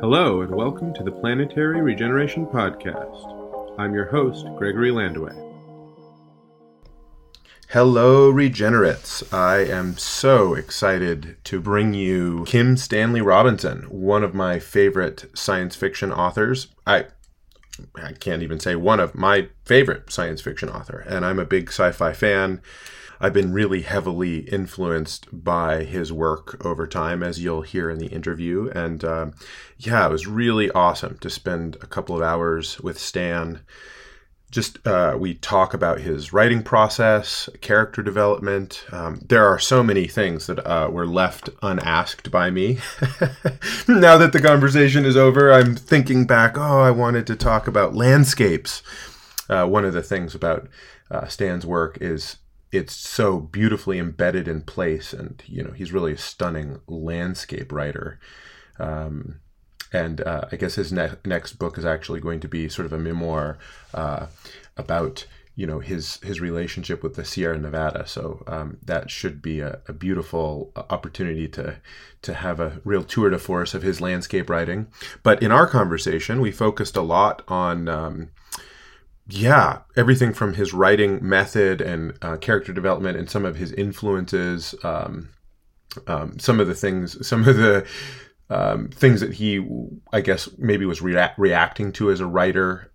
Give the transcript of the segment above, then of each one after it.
Hello, and welcome to the Planetary Regeneration Podcast. I'm your host, Gregory Landua. Hello, Regenerates. I am so excited to bring you Kim Stanley Robinson, one of my favorite science fiction authors. I I can't even say one of my favorite science fiction author, and I'm a big sci-fi fan. I've been really heavily influenced by his work over time, as you'll hear in the interview. And uh, yeah, it was really awesome to spend a couple of hours with Stan. Just uh, we talk about his writing process, character development. Um, there are so many things that uh, were left unasked by me. now that the conversation is over, I'm thinking back. Oh, I wanted to talk about landscapes. Uh, one of the things about uh, Stan's work is it's so beautifully embedded in place and you know he's really a stunning landscape writer um, and uh, i guess his ne- next book is actually going to be sort of a memoir uh, about you know his his relationship with the Sierra Nevada. So um, that should be a, a, beautiful opportunity to to have a real tour de force of his landscape writing. But in our conversation, we focused a lot on um, yeah, everything from his writing method and uh, character development and some of his influences, um, um, some of the things, some of the um, things that he, I guess, maybe was rea- reacting to as a writer.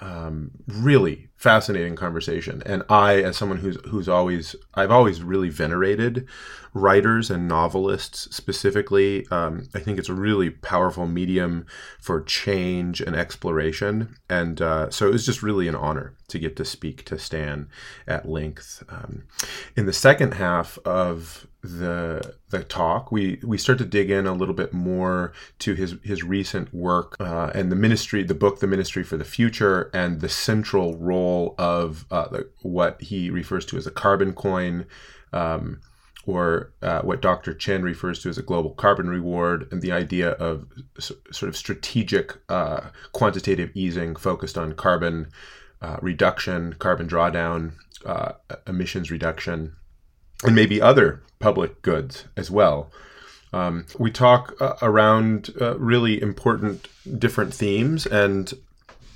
Um, really fascinating conversation. And I, as someone who's who's always, I've always really venerated writers and novelists specifically. Um, I think it's a really powerful medium for change and exploration. And uh, so it was just really an honor to get to speak to Stan at length. Um, in the second half of the the talk, we we start to dig in a little bit more to his his recent work uh, and the ministry, the book, the ministry for the future, and the central role of uh, the, what he refers to as a carbon coin. Um, or uh, what Dr. Chen refers to as a global carbon reward, and the idea of s- sort of strategic uh, quantitative easing focused on carbon uh, reduction, carbon drawdown, uh, emissions reduction, and maybe other public goods as well. Um, we talk uh, around uh, really important different themes, and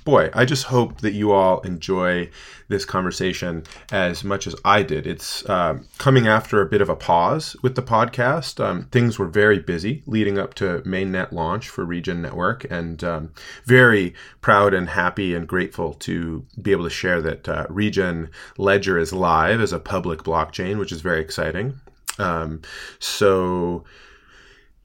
boy, I just hope that you all enjoy this conversation as much as I did. It's uh, coming after a bit of a pause with the podcast. Um, things were very busy leading up to mainnet launch for Regen Network, and um, very proud and happy and grateful to be able to share that uh, Regen Ledger is live as a public blockchain, which is very exciting. Um, so,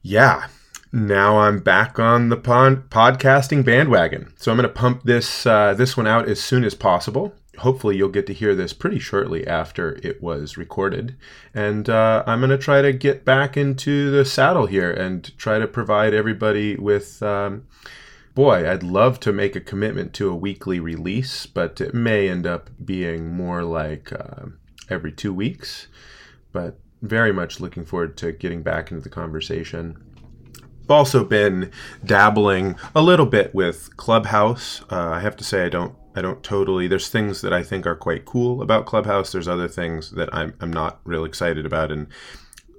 yeah now I'm back on the pod- podcasting bandwagon. So I'm going to pump this uh, this one out as soon as possible. Hopefully, you'll get to hear this pretty shortly after it was recorded. And uh, I'm going to try to get back into the saddle here and try to provide everybody with. Um, boy, I'd love to make a commitment to a weekly release, but it may end up being more like uh, every two weeks. But very much looking forward to getting back into the conversation also been dabbling a little bit with Clubhouse. Uh, I have to say, I don't, I don't totally. There's things that I think are quite cool about Clubhouse. There's other things that I'm, I'm not real excited about, and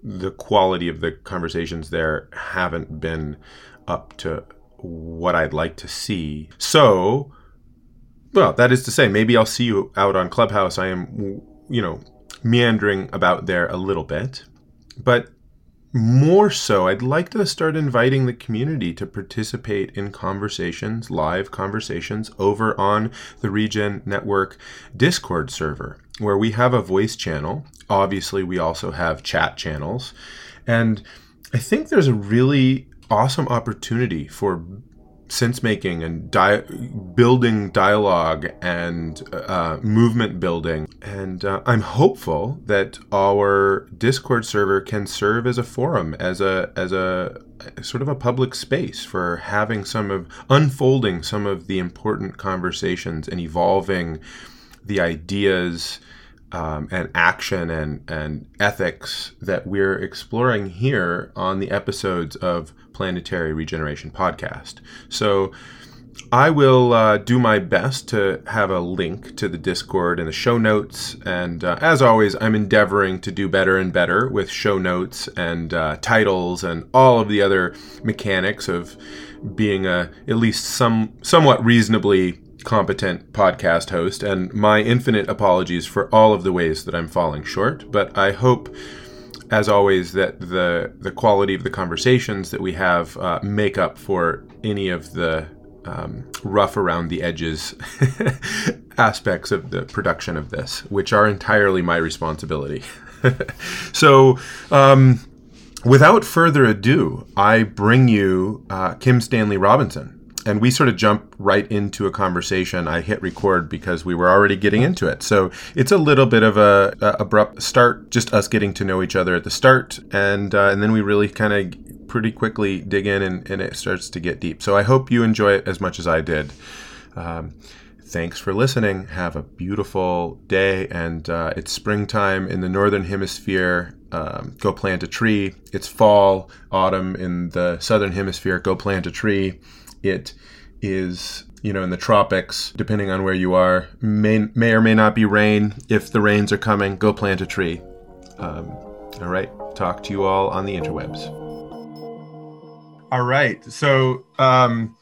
the quality of the conversations there haven't been up to what I'd like to see. So, well, that is to say, maybe I'll see you out on Clubhouse. I am, you know, meandering about there a little bit, but more so, I'd like to start inviting the community to participate in conversations, live conversations, over on the Regen Network Discord server, where we have a voice channel. Obviously, we also have chat channels. And I think there's a really awesome opportunity for sense making and di- building dialogue and uh, movement building. And uh, I'm hopeful that our Discord server can serve as a forum, as a as a sort of a public space for having some of unfolding some of the important conversations and evolving the ideas um, and action and, and ethics that we're exploring here on the episodes of Planetary Regeneration Podcast. So, I will uh, do my best to have a link to the Discord in the show notes. And uh, as always, I'm endeavoring to do better and better with show notes and uh, titles and all of the other mechanics of being a at least some somewhat reasonably competent podcast host. And my infinite apologies for all of the ways that I'm falling short. But I hope as always, that the the quality of the conversations that we have uh, make up for any of the um, rough around the edges aspects of the production of this, which are entirely my responsibility. so, um, without further ado, I bring you uh, Kim Stanley Robinson. And we sort of jump right into a conversation. I hit record because we were already getting into it. So it's a little bit of a, a abrupt start, just us getting to know each other at the start, and uh, and then we really kind of pretty quickly dig in and, and it starts to get deep. So I hope you enjoy it as much as I did. Um, thanks for listening. Have a beautiful day. And uh, it's springtime in the northern hemisphere. Um, go plant a tree. It's fall, autumn in the southern hemisphere. Go plant a tree. It is you know in the tropics depending on where you are may, may or may not be rain if the rains are coming go plant a tree um, all right talk to you all on the interwebs all right. So um,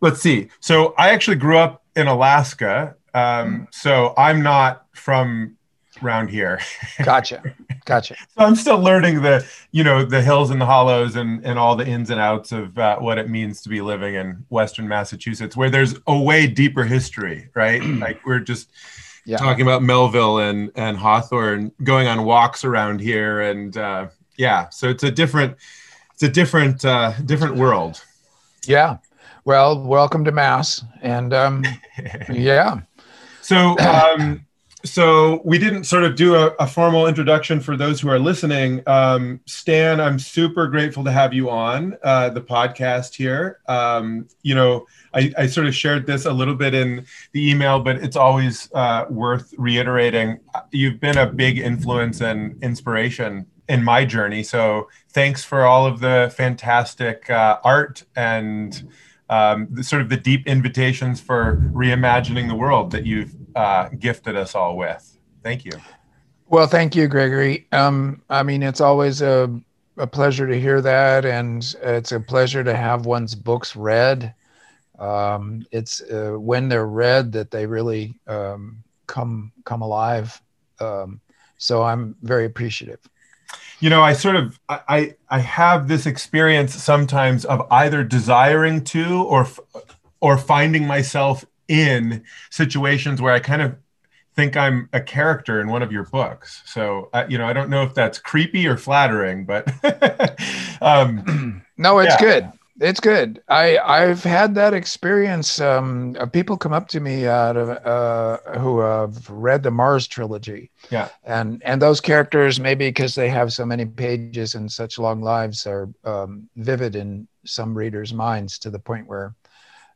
let's see. So I actually grew up in Alaska. Um, so I'm not from around here. gotcha. Gotcha. so I'm still learning the, you know, the hills and the hollows and, and all the ins and outs of uh, what it means to be living in Western Massachusetts, where there's a way deeper history, right? like we're just yeah. talking about Melville and, and Hawthorne going on walks around here. And uh, yeah, so it's a different, it's a different uh, different world. Yeah. Well, welcome to Mass, and um, yeah. So, um, so we didn't sort of do a, a, formal introduction for those who are listening. Um, Stan, I'm super grateful to have you on uh, the podcast here. Um, you know, I, I, sort of shared this a little bit in the email, but it's always uh, worth reiterating. You've been a big influence and inspiration in my journey. So thanks for all of the fantastic uh, art and um, the, sort of the deep invitations for reimagining the world that you've uh, gifted us all with. Thank you. Well, thank you, Gregory. Um, I mean, it's always a, a pleasure to hear that, and it's a pleasure to have one's books read. Um, it's uh, when they're read that they really um, come come alive. Um, so I'm very appreciative you know, I sort of I I have this experience sometimes of either desiring to or or finding myself in situations where I kind of think I'm a character in one of your books. So, uh, you know, I don't know if that's creepy or flattering, but um, no, it's yeah. good it's good. I I've had that experience. Um, people come up to me out of uh, who have read the Mars trilogy. Yeah, and and those characters maybe because they have so many pages and such long lives are um, vivid in some readers' minds to the point where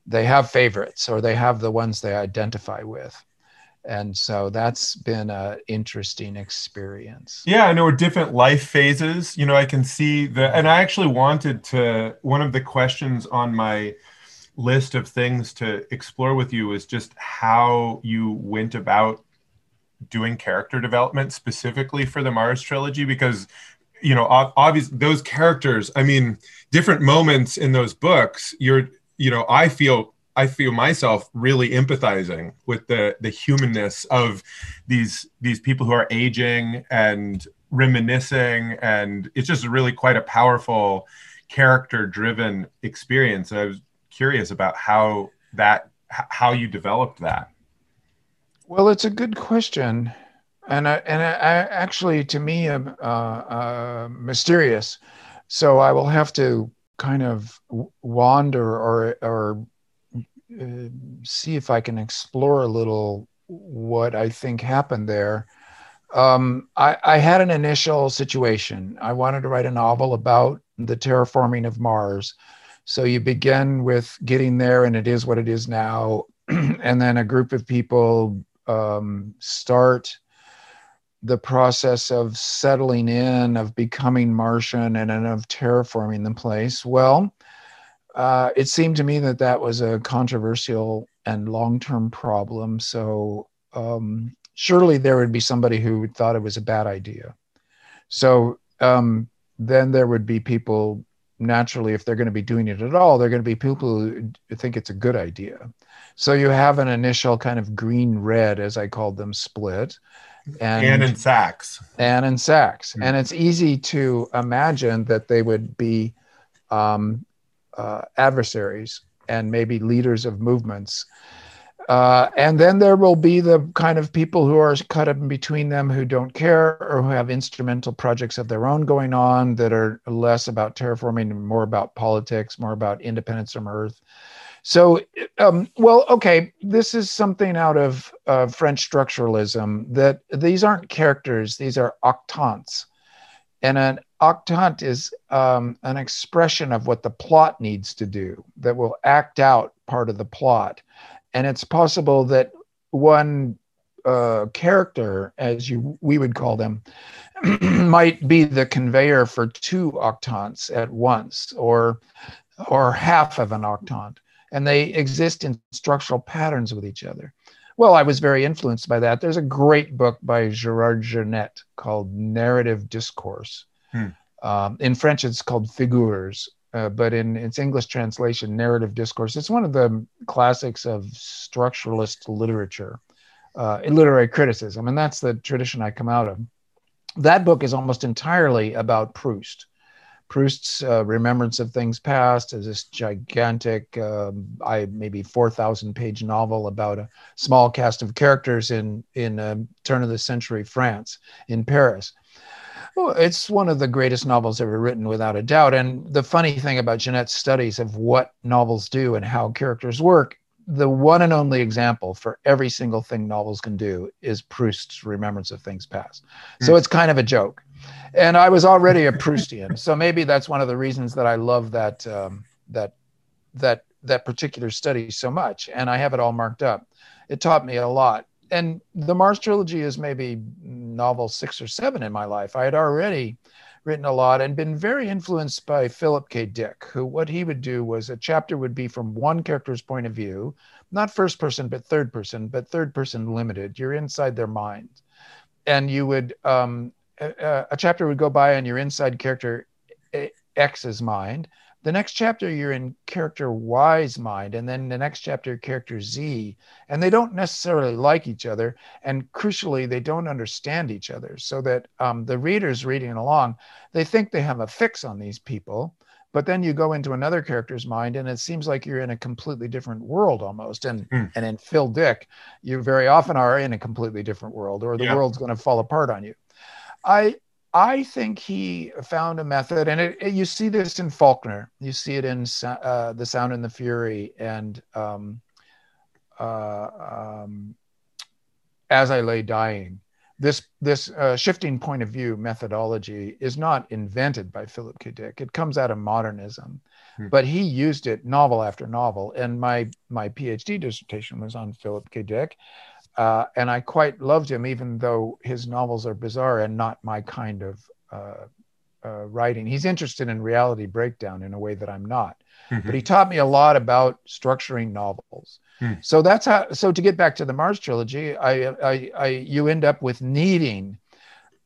they have favorites or they have the ones they identify with. And so that's been an interesting experience. Yeah i know different life phases you know i can see the and i actually wanted to one of the questions on my list of things to explore with you is just how you went about doing character development specifically for the mars trilogy because you know obviously those characters i mean different moments in those books you're you know i feel I feel myself really empathizing with the the humanness of these these people who are aging and reminiscing, and it's just really quite a powerful character driven experience. I was curious about how that how you developed that. Well, it's a good question, and I, and I, I actually to me uh, uh, mysterious. So I will have to kind of wander or or uh, see if I can explore a little what I think happened there. Um, I, I, had an initial situation. I wanted to write a novel about the terraforming of Mars. So you begin with getting there, and it is what it is now. and then a group of people um, start the process of settling in, of becoming Martian, and, and of terraforming the place. Well, uh, it seemed to me that that was a controversial and long-term problem. So um, surely there would be somebody who thought it was a bad idea. So um, then there would be people naturally, if they're going to be doing it at all, they're going to be people who think it's a good idea. So you have an initial kind of green red, as I called them, split. And, and in Sax. And in Sax. Mm-hmm. And it's easy to imagine that they would be um, uh, adversaries and maybe leaders of movements. Uh, and then there will be the kind of people who are cut up in between them who don't care or who have instrumental projects of their own going on that are less about terraforming and more about politics, more about independence from Earth. So, um, well, okay, this is something out of uh, French structuralism that these aren't characters, these are octants. And an octant is um, an expression of what the plot needs to do that will act out part of the plot. And it's possible that one uh, character, as you we would call them, might be the conveyor for two octants at once, or or half of an octant, and they exist in structural patterns with each other. Well, I was very influenced by that. There's a great book by Gerard Genette called Narrative Discourse. Hmm. Um, in French, it's called Figures, uh, but in its English translation, Narrative Discourse. It's one of the classics of structuralist literature, uh, literary criticism, and that's the tradition I come out of. That book is almost entirely about Proust. Proust's uh, Remembrance of Things Past is this gigantic, um, I maybe four thousand page novel about a small cast of characters in in uh, turn of the century France in Paris. Well, it's one of the greatest novels ever written, without a doubt. And the funny thing about Genette's studies of what novels do and how characters work, the one and only example for every single thing novels can do is Proust's Remembrance of Things Past. So mm. it's kind of a joke and I was already a Proustian, so maybe that's one of the reasons that I love that um, that that that particular study so much, and I have it all marked up. It taught me a lot, and the Mars trilogy is maybe novel six or seven in my life. I had already written a lot and been very influenced by Philip K. Dick, who what he would do was a chapter would be from one character's point of view, not first person, but third person, but third person limited. You're inside their mind. And you would um, a, a chapter would go by on your inside character X's mind. The next chapter, you're in character Y's mind, and then the next chapter, character Z. And they don't necessarily like each other. And crucially, they don't understand each other. So that um, the readers reading along, they think they have a fix on these people. But then you go into another character's mind, and it seems like you're in a completely different world almost. And mm. and in Phil Dick, you very often are in a completely different world, or the yeah. world's going to fall apart on you. I I think he found a method, and it, it, you see this in Faulkner. You see it in uh, The Sound and the Fury, and um, uh, um, As I Lay Dying. This this uh, shifting point of view methodology is not invented by Philip K. Dick. It comes out of modernism, hmm. but he used it novel after novel. And my my PhD dissertation was on Philip K. Dick, uh, and I quite loved him, even though his novels are bizarre and not my kind of uh, uh, writing. He's interested in reality breakdown in a way that I'm not. Mm-hmm. But he taught me a lot about structuring novels. Mm. So that's how. So to get back to the Mars trilogy, I, I, I you end up with needing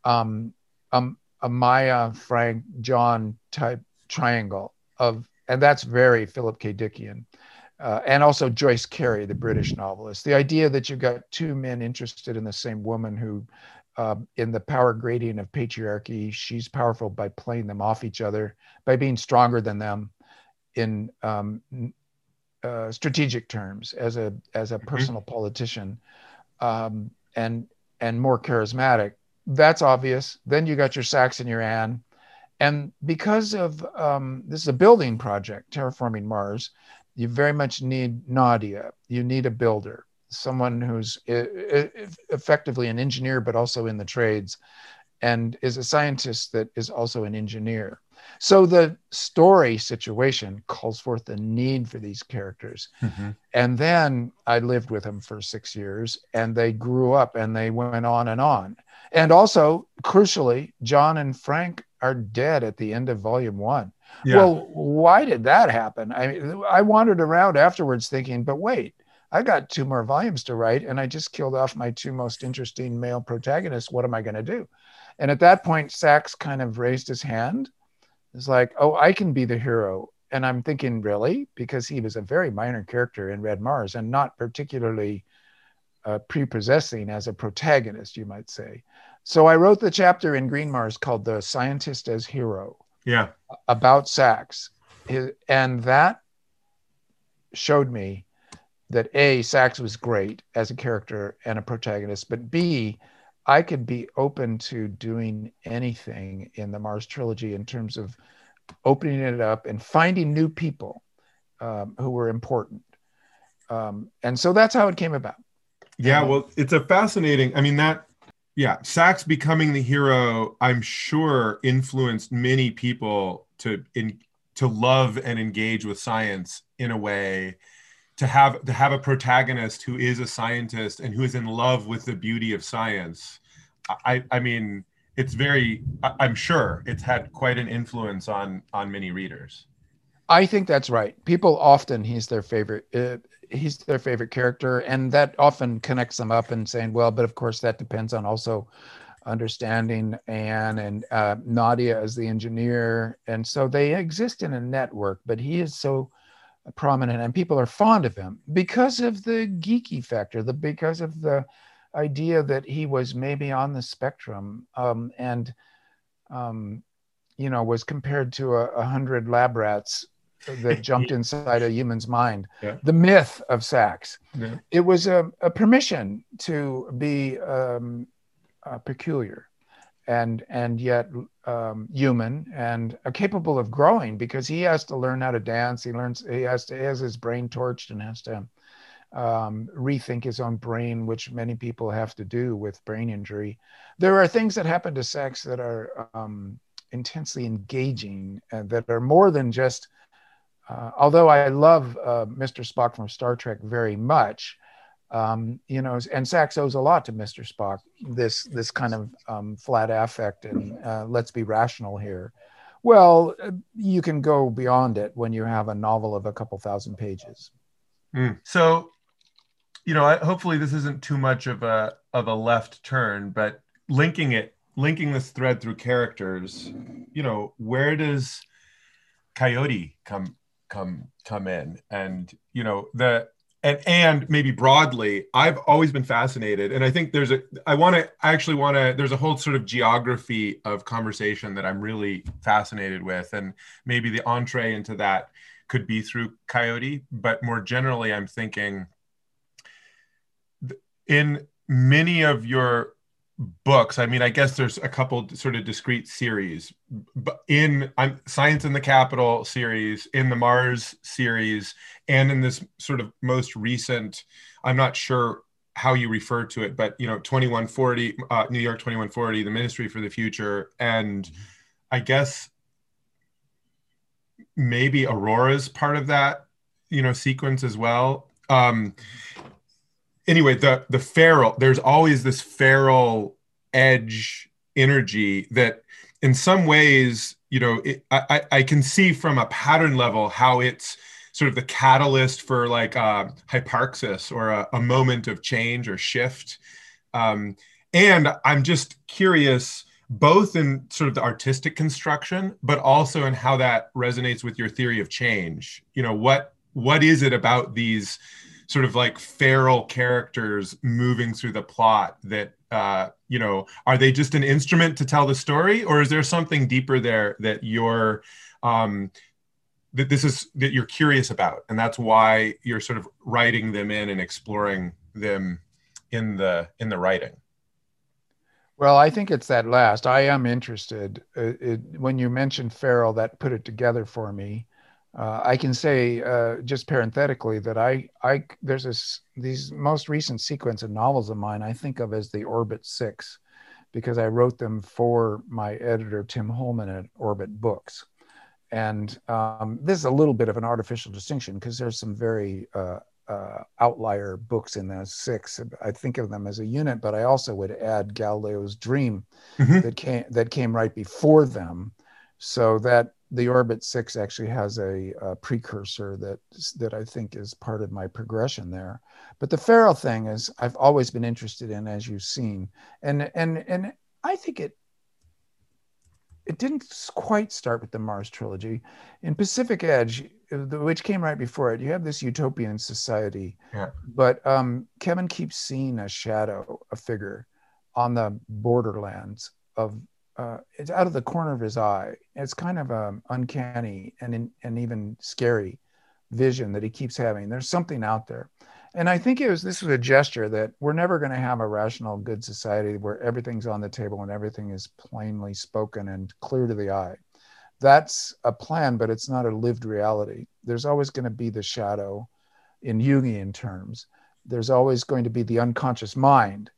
um, um, a Maya, Frank, John type triangle of, and that's very Philip K. Dickian uh, and also Joyce Cary, the British novelist. The idea that you've got two men interested in the same woman who, uh, in the power gradient of patriarchy, she's powerful by playing them off each other, by being stronger than them in um, uh, strategic terms as a as a mm-hmm. personal mm-hmm. politician, um, and and more charismatic. That's obvious. Then you got your Sax and your Anne. And because of um, this is a building project, terraforming Mars, you very much need Nadia. You need a builder, someone who's effectively an engineer, but also in the trades, and is a scientist that is also an engineer. So the story situation calls forth the need for these characters. Mm-hmm. And then I lived with them for six years, and they grew up and they went on and on. And also, crucially, John and Frank are dead at the end of volume one. Yeah. Well, why did that happen? I mean, I wandered around afterwards thinking, but wait, I got two more volumes to write, and I just killed off my two most interesting male protagonists. What am I going to do? And at that point, Sax kind of raised his hand. It's like, oh, I can be the hero. And I'm thinking, really? Because he was a very minor character in Red Mars and not particularly uh, prepossessing as a protagonist, you might say. So I wrote the chapter in Green Mars called The Scientist as Hero. Yeah. About Sax. And that showed me that A, Sax was great as a character and a protagonist, but B, I could be open to doing anything in the Mars trilogy in terms of opening it up and finding new people um, who were important. Um, and so that's how it came about. Yeah, well, it's a fascinating. I mean, that yeah, Sax becoming the hero, I'm sure, influenced many people to in to love and engage with science in a way to have to have a protagonist who is a scientist and who is in love with the beauty of science. I I mean, it's very I'm sure it's had quite an influence on on many readers. I think that's right. People often he's their favorite. Uh, he's their favorite character, and that often connects them up and saying, well, but of course that depends on also understanding Anne and uh, Nadia as the engineer, and so they exist in a network. But he is so prominent, and people are fond of him because of the geeky factor, the because of the idea that he was maybe on the spectrum, um, and um, you know was compared to a, a hundred lab rats that jumped inside a human's mind. Yeah. The myth of Sax. Yeah. It was a, a, permission to be um, uh, peculiar and and yet um, human and uh, capable of growing because he has to learn how to dance. He learns he has to he has his brain torched and has to um, rethink his own brain, which many people have to do with brain injury. There are things that happen to Sax that are um, intensely engaging and that are more than just uh, although I love uh, Mr. Spock from Star Trek very much, um, you know, and Sax owes a lot to Mr. Spock. This this kind of um, flat affect and uh, let's be rational here. Well, you can go beyond it when you have a novel of a couple thousand pages. Mm. So, you know, I, hopefully this isn't too much of a of a left turn, but linking it, linking this thread through characters, you know, where does Coyote come come come in. And you know the and and maybe broadly i've always been fascinated and i think there's a i want to I actually want to there's a whole sort of geography of conversation that i'm really fascinated with and maybe the entree into that could be through coyote but more generally i'm thinking in many of your books i mean i guess there's a couple sort of discrete series but in I'm, science in the capital series in the mars series and in this sort of most recent i'm not sure how you refer to it but you know 2140 uh, new york 2140 the ministry for the future and mm-hmm. i guess maybe aurora's part of that you know sequence as well um anyway, the the feral, there's always this feral edge energy that in some ways, you know, it, I, I can see from a pattern level how it's sort of the catalyst for like uh, hyparxis or a, a, moment of change or shift. Um, and I'm just curious, both in sort of the artistic construction, but also in how that resonates with your theory of change. You know, what what is it about these sort of like feral characters moving through the plot that uh, you know are they just an instrument to tell the story? Or is there something deeper there that you're um, that this is that you're curious about? And that's why you're sort of writing them in and exploring them in the in the writing. Well i think it's that last. I am interested. Uh, it, when you mentioned feral that put it together for me uh, I can say uh, just parenthetically that I, I there's this these most recent sequence of novels of mine I think of as the Orbit Six, because I wrote them for my editor Tim Holman at Orbit Books, and um, this is a little bit of an artificial distinction because there's some very uh, uh, outlier books in those six. I think of them as a unit, but I also would add Galileo's Dream mm-hmm. that came that came right before them, so that the Orbit Six actually has a, a, precursor that that I think is part of my progression there. But the Pharaoh thing is I've always been interested in, as you've seen, and and and I think it it didn't quite start with the Mars trilogy. In Pacific Edge, which came right before it, you have this utopian society. Yeah. But um, Kevin keeps seeing a shadow, a figure on the borderlands of uh, it's out of the corner of his eye. It's kind of um, uncanny and in, and even scary vision that he keeps having. There's something out there, and I think it was this was a gesture that we're never going to have a rational, good society where everything's on the table and everything is plainly spoken and clear to the eye. That's a plan, but it's not a lived reality. There's always going to be the shadow, in Jungian terms. There's always going to be the unconscious mind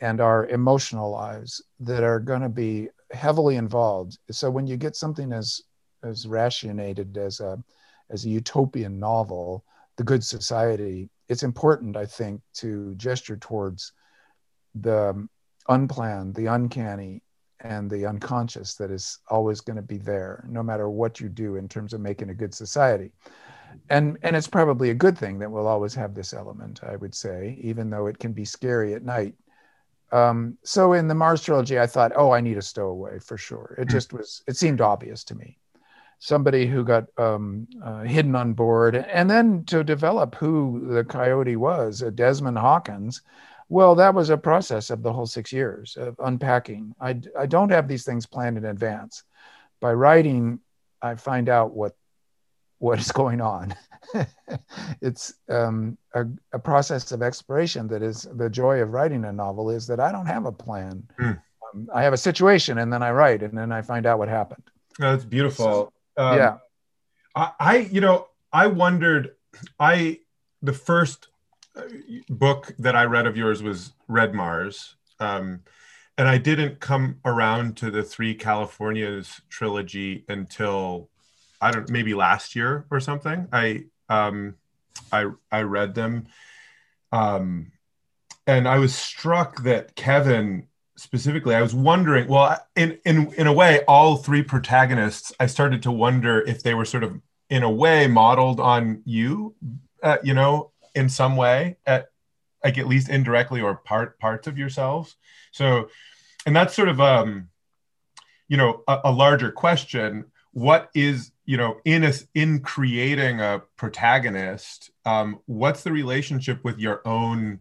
and our emotional lives that are going to be heavily involved. So when you get something as as rationated as a as a utopian novel, The Good Society, it's important, I think, to gesture towards the unplanned, the uncanny, and the unconscious that is always going to be there, no matter what you do in terms of making a good society. And and it's probably a good thing that we'll always have this element, I would say, even though it can be scary at night um, so in the Mars trilogy, I thought, oh, I need a stowaway for sure. It hmm. just was, it seemed obvious to me. Somebody who got um, uh, hidden on board, and then to develop who the coyote was, uh, Desmond Hawkins. Well, that was a process of the whole six years of unpacking. I, I don't have these things planned in advance. By writing, I find out what what is going on. it's um, a, a, process of exploration that is the joy of writing a novel is that I don't have a plan. Mm. Um, I have a situation and then I write and then I find out what happened. Oh, that's beautiful. So, um, yeah. I, I, you know, I wondered, I, the first uh, book that I read of yours was Red Mars. Um, and I didn't come around to the Three Californias trilogy until I don't maybe last year or something. I um, I I read them, um, and I was struck that Kevin specifically. I was wondering. Well, in in in a way, all three protagonists. I started to wonder if they were sort of in a way modeled on you. Uh, you know, in some way, at like at least indirectly or part parts of yourselves. So, and that's sort of um, you know, a, a larger question. What is you know in a, in creating a protagonist um, what's the relationship with your own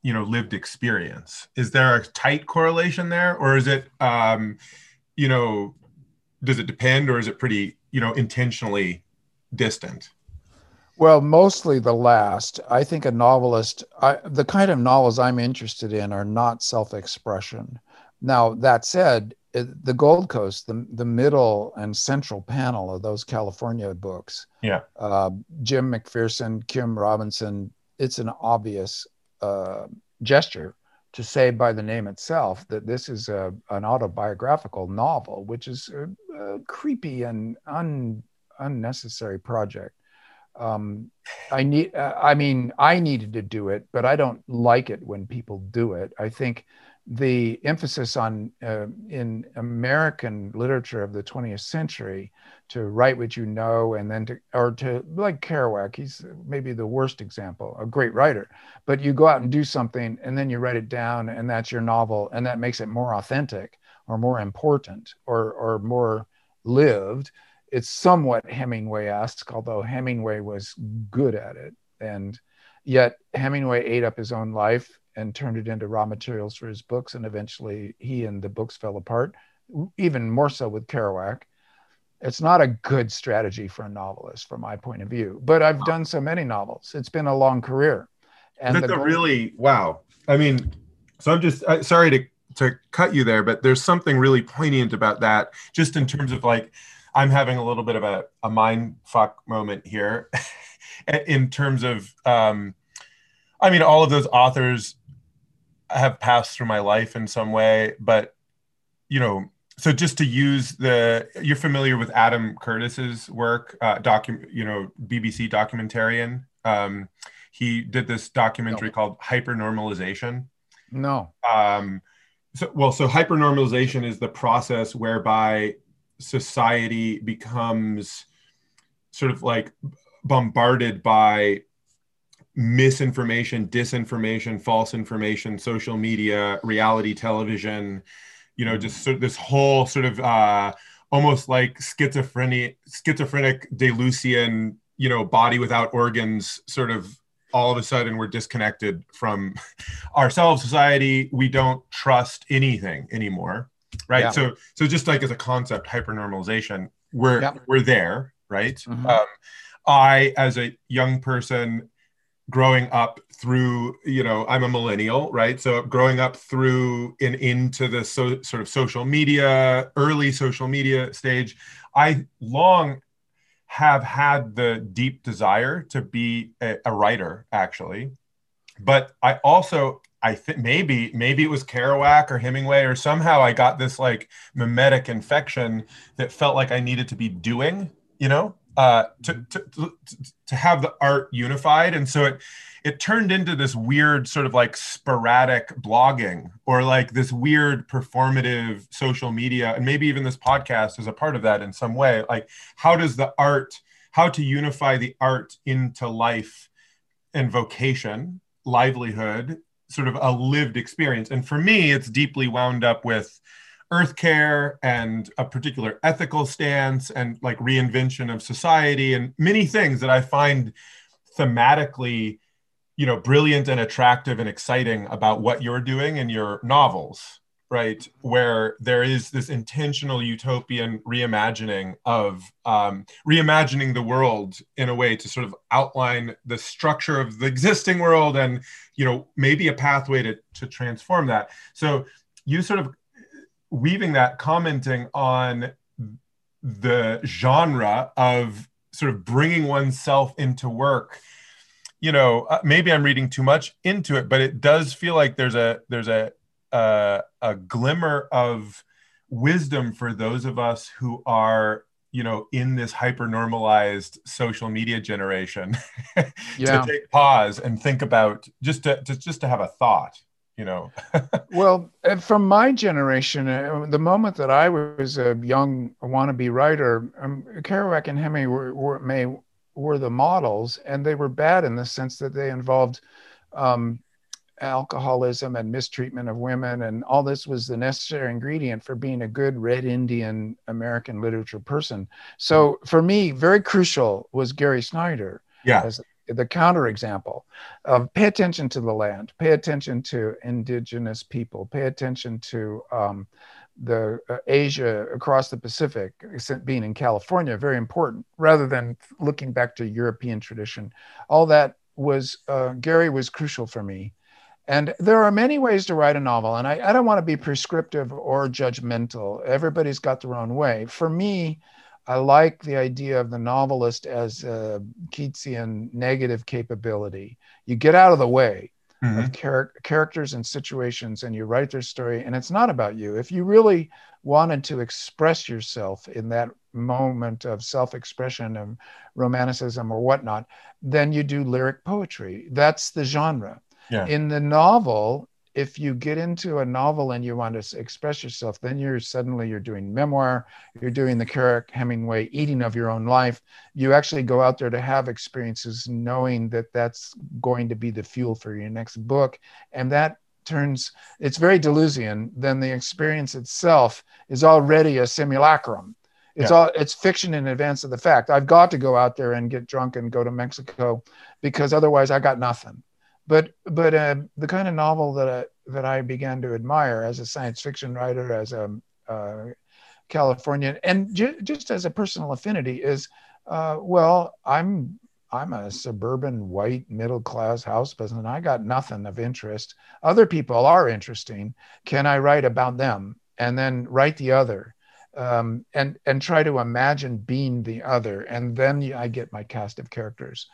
you know lived experience? Is there a tight correlation there or is it um, you know does it depend or is it pretty you know intentionally distant? Well mostly the last. I think a novelist I, the kind of novels i'm interested in are not self-expression. Now that said the Gold Coast, the the middle and central panel of those California books. Yeah. Uh, Jim McPherson, Kim Robinson. It's an obvious uh, gesture to say by the name itself that this is a, an autobiographical novel, which is a, a creepy and un, unnecessary project. Um, I need, uh, I mean, I needed to do it, but I don't like it when people do it. I think the emphasis on uh, in American literature of the 20th century to write what you know and then to or to like Kerouac, he's maybe the worst example, a great writer, but you go out and do something and then you write it down and that's your novel and that makes it more authentic or more important or or more lived. It's somewhat Hemingway-esque, although Hemingway was good at it and yet Hemingway ate up his own life and turned it into raw materials for his books. And eventually he and the books fell apart, even more so with Kerouac. It's not a good strategy for a novelist from my point of view, but I've done so many novels. It's been a long career. And that's goal- really, wow. I mean, so I'm just sorry to, to cut you there, but there's something really poignant about that, just in terms of like, I'm having a little bit of a, a mind fuck moment here in terms of, um, I mean, all of those authors have passed through my life in some way, but you know, so just to use the, you're familiar with Adam Curtis's work, uh, docu, you know, BBC documentarian. Um, he did this documentary no. called Hypernormalization. No. Um, so well, so hypernormalization is the process whereby society becomes sort of like bombarded by misinformation, disinformation, false information, social media, reality television, you know, just sort of this whole sort of uh, almost like schizophrenic, schizophrenic Deleuzian, you know, body without organs sort of all of a sudden we're disconnected from ourselves society we don't trust anything anymore right yeah. so so just like as a concept hypernormalization we're yeah. we're there right mm-hmm. um, i as a young person growing up through you know i'm a millennial right? So growing up through and into the so, sort of social media early social media stage i long have had the deep desire to be a, a writer actually. But i also i think maybe maybe it was kerouac or hemingway or somehow i got this like mimetic infection that felt like i needed to be doing you know uh, to, to, to, to have the art unified. And so it, it turned into this weird sort of like sporadic blogging or like this weird performative social media. And maybe even this podcast is a part of that in some way. Like, how does the art, how to unify the art into life and vocation, livelihood, sort of a lived experience. And for me, it's deeply wound up with earth care and a particular ethical stance and like reinvention of society and many things that I find thematically, you know, brilliant and attractive and exciting about what you're doing in your novels, right? Where there is this intentional utopian reimagining of um, reimagining the world in a way to sort of outline the structure of the existing world and, you know, maybe a pathway to, to transform that. So you sort of weaving that, commenting on the genre of sort of bringing oneself into work you know uh, maybe i'm reading too much into it but it does feel like there's a there's a a, a glimmer of wisdom for those of us who are you know in this hyper normalized social media generation yeah. to take pause and think about just to, to just to have a thought you know? Well from my generation uh, the moment that i was a young wannabe writer um, kerouac and hemingway were, were, may, were the models and they were bad in the sense that they involved um, alcoholism and mistreatment of women and all this was the necessary ingredient for being a good red indian american literature person. So for me very crucial was gary snyder yeah. as the counterexample of pay attention to the land, pay attention to indigenous people, pay attention to um, the uh, Asia across the Pacific, being in California, very important, rather than looking back to European tradition. All that was, uh, Gary was crucial for me. And there are many ways to write a novel, and I, I don't want to be prescriptive or judgmental. Everybody's got their own way. For me, I like the idea of the novelist as a Keatsian negative capability. You get out of the way mm-hmm. of char- characters and situations and you write their story, and it's not about you. If you really wanted to express yourself in that moment of self expression and romanticism or whatnot, then you do lyric poetry. That's the genre. Yeah. In the novel, if you get into a novel and you want to express yourself, then you're suddenly you're doing memoir, you're doing the Kerouac Hemingway eating of your own life. You actually go out there to have experiences, knowing that that's going to be the fuel for your next book, and that turns it's very Deleuzian. Then the experience itself is already a simulacrum. It's yeah. all it's fiction in advance of the fact. I've got to go out there and get drunk and go to Mexico because otherwise I got nothing but but uh, the kind of novel that I, that I began to admire as a science fiction writer, as a uh, Californian, and ju- just as a personal affinity is, uh, well, I'm I'm a suburban white middle class house peasant. I got nothing of interest. Other people are interesting. Can I write about them and then write the other? Um, and and try to imagine being the other and then i get my cast of characters.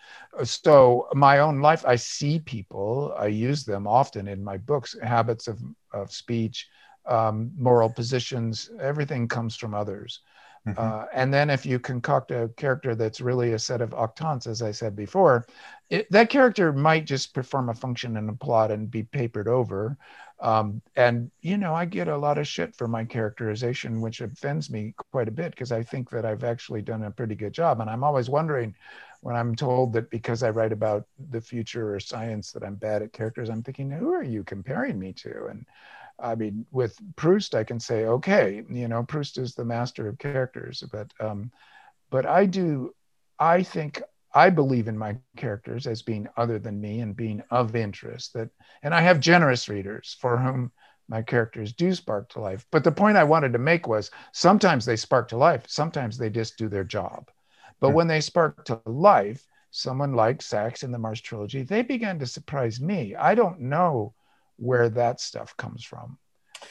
So my own life i see people i use them often in my books habits of, of speech um, moral positions everything comes from others Mm-hmm. Uh, and then if you concoct a character that's really a set of octants, as I said before, it, that character might just perform a function in a plot and be papered over. Um, and you know, I get a lot of shit for my characterization, which offends me quite a bit because I think that I've actually done a pretty good job. And I'm always wondering when I'm told that because I write about the future or science that I'm bad at characters, I'm thinking, who are you comparing me to? And I mean, with Proust, I can say, okay, you know, Proust is the master of characters, but um, but I do, I think I believe in my characters as being other than me and being of interest. That, and I have generous readers for whom my characters do spark to life. But the point I wanted to make was sometimes they spark to life, sometimes they just do their job. But mm-hmm. when they spark to life, someone like Sax in the Mars trilogy, they began to surprise me. I don't know where that stuff comes from.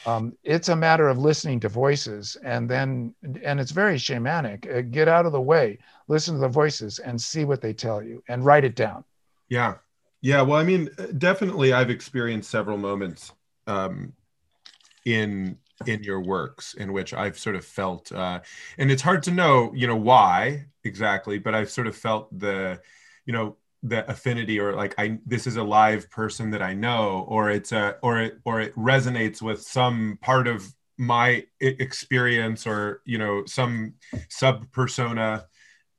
Um, it's a matter of listening to voices and then and it's very shamanic. Uh, get out of the way listen to the voices and see what they tell you and write it down. Yeah. Yeah. Well i mean definitely i've experienced several moments um, in in your works in which i've sort of felt uh, and it's hard to know you know why exactly but i've sort of felt the you know the affinity or like i this is a live person that i know or it's a or it or it resonates with some part of my experience or you know some sub persona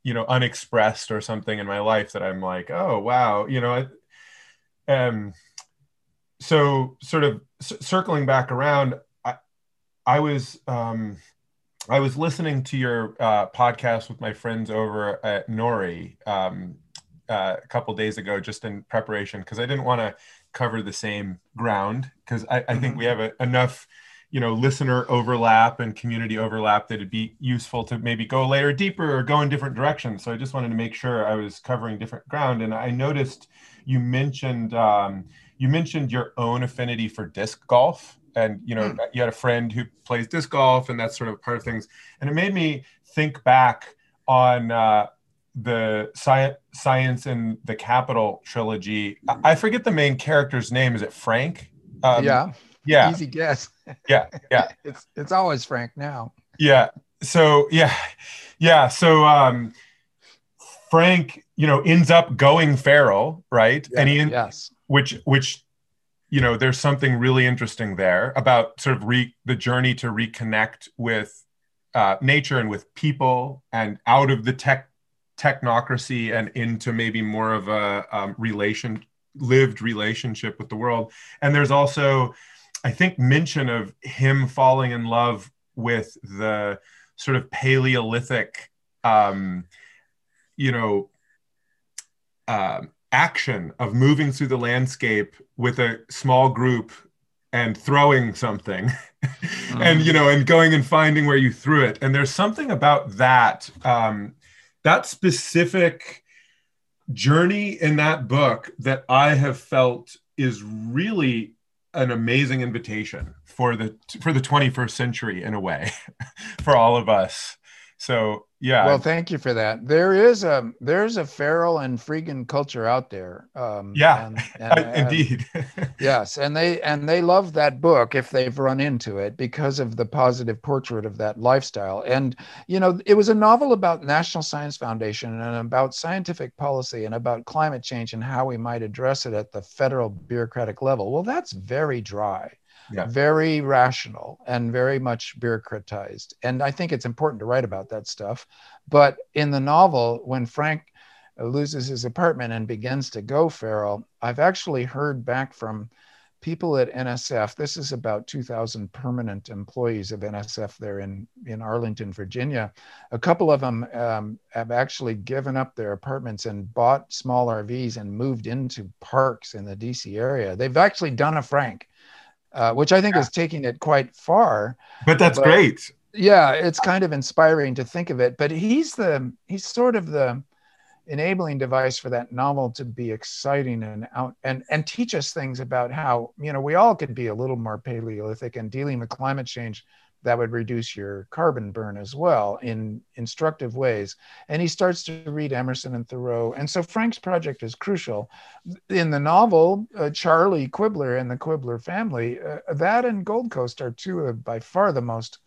you know unexpressed or something in my life that i'm like oh wow you know um so sort of c- circling back around i i was um i was listening to your uh, podcast with my friends over at nori um uh, a couple days ago just in preparation because I didn't want to cover the same ground because I, I, think mm-hmm. we have a, enough you know listener overlap and community overlap that it'd be useful to maybe go a layer deeper or go in different directions so i just wanted to make sure i was covering different ground and i noticed you mentioned um, you mentioned your own affinity for disc golf and you know mm. you had a friend who plays disc golf and that's sort of part of things and it made me think back on uh, the science Science in the Capital trilogy. I forget the main character's name. Is it frank? Um, yeah. yeah. Easy guess. Yeah yeah. It's it's always frank now. Yeah. So yeah. Yeah so um frank you know ends up going feral right? Yeah, and he yes. which which you know there's something really interesting there about sort of re the journey to reconnect with uh, nature and with people and out of the tech technocracy and into maybe more of a um, relation lived relationship with the world and there's also i think mention of him falling in love with the sort of paleolithic um, you know uh, action of moving through the landscape with a small group and throwing something mm. and you know and going and finding where you threw it and there's something about that um, that specific journey in that book that I have felt is really an amazing invitation for the for the 21st century in a way for all of us so yeah well thank you for that. There is a there's a feral and freegan culture out there um, yeah and, and, indeed. Yes and they and they love that book if they've run into it because of the positive portrait of that lifestyle. And you know it was a novel about national science foundation and about scientific policy and about climate change and how we might address it at the federal bureaucratic level. Well that's very dry yeah. very rational and very much bureaucratized. And I think it's important to write about that stuff. But in the novel, when Frank loses his apartment and begins to go feral, I've actually heard back from people at NSF. This is about 2,000 permanent employees of NSF there in, in Arlington, Virginia. A couple of them um, have actually given up their apartments and bought small RVs and moved into parks in the DC area. They've actually done a Frank uh, which I think yeah. is taking it quite far. But that's but, great. Yeah, it's kind of inspiring to think of it. But he's the he's sort of the enabling device for that novel to be exciting and out and and teach us things about how you know we all could be a little more paleolithic and dealing with climate change that would reduce your carbon burn as well in instructive ways. And he starts to read Emerson and Thoreau. And so Frank's project is crucial. In the novel, uh, Charlie Quibler and the Quibler family, uh, that and Gold Coast are two of by far the most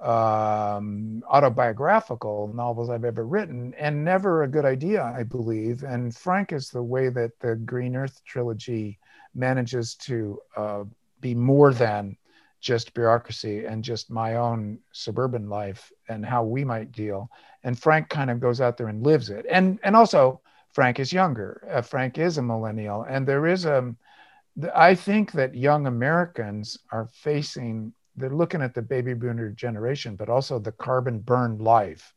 um, autobiographical novels I've ever written, and never a good idea, I believe. And frank is the way that the Green Earth trilogy manages to uh, be more than just bureaucracy and just my own suburban life and how we might deal. And Frank kind of goes out there and lives it. And and also Frank is younger. Uh, Frank is a millennial, and there is a. I think that young Americans are facing they're looking at the baby boomer generation, but also the carbon burned life,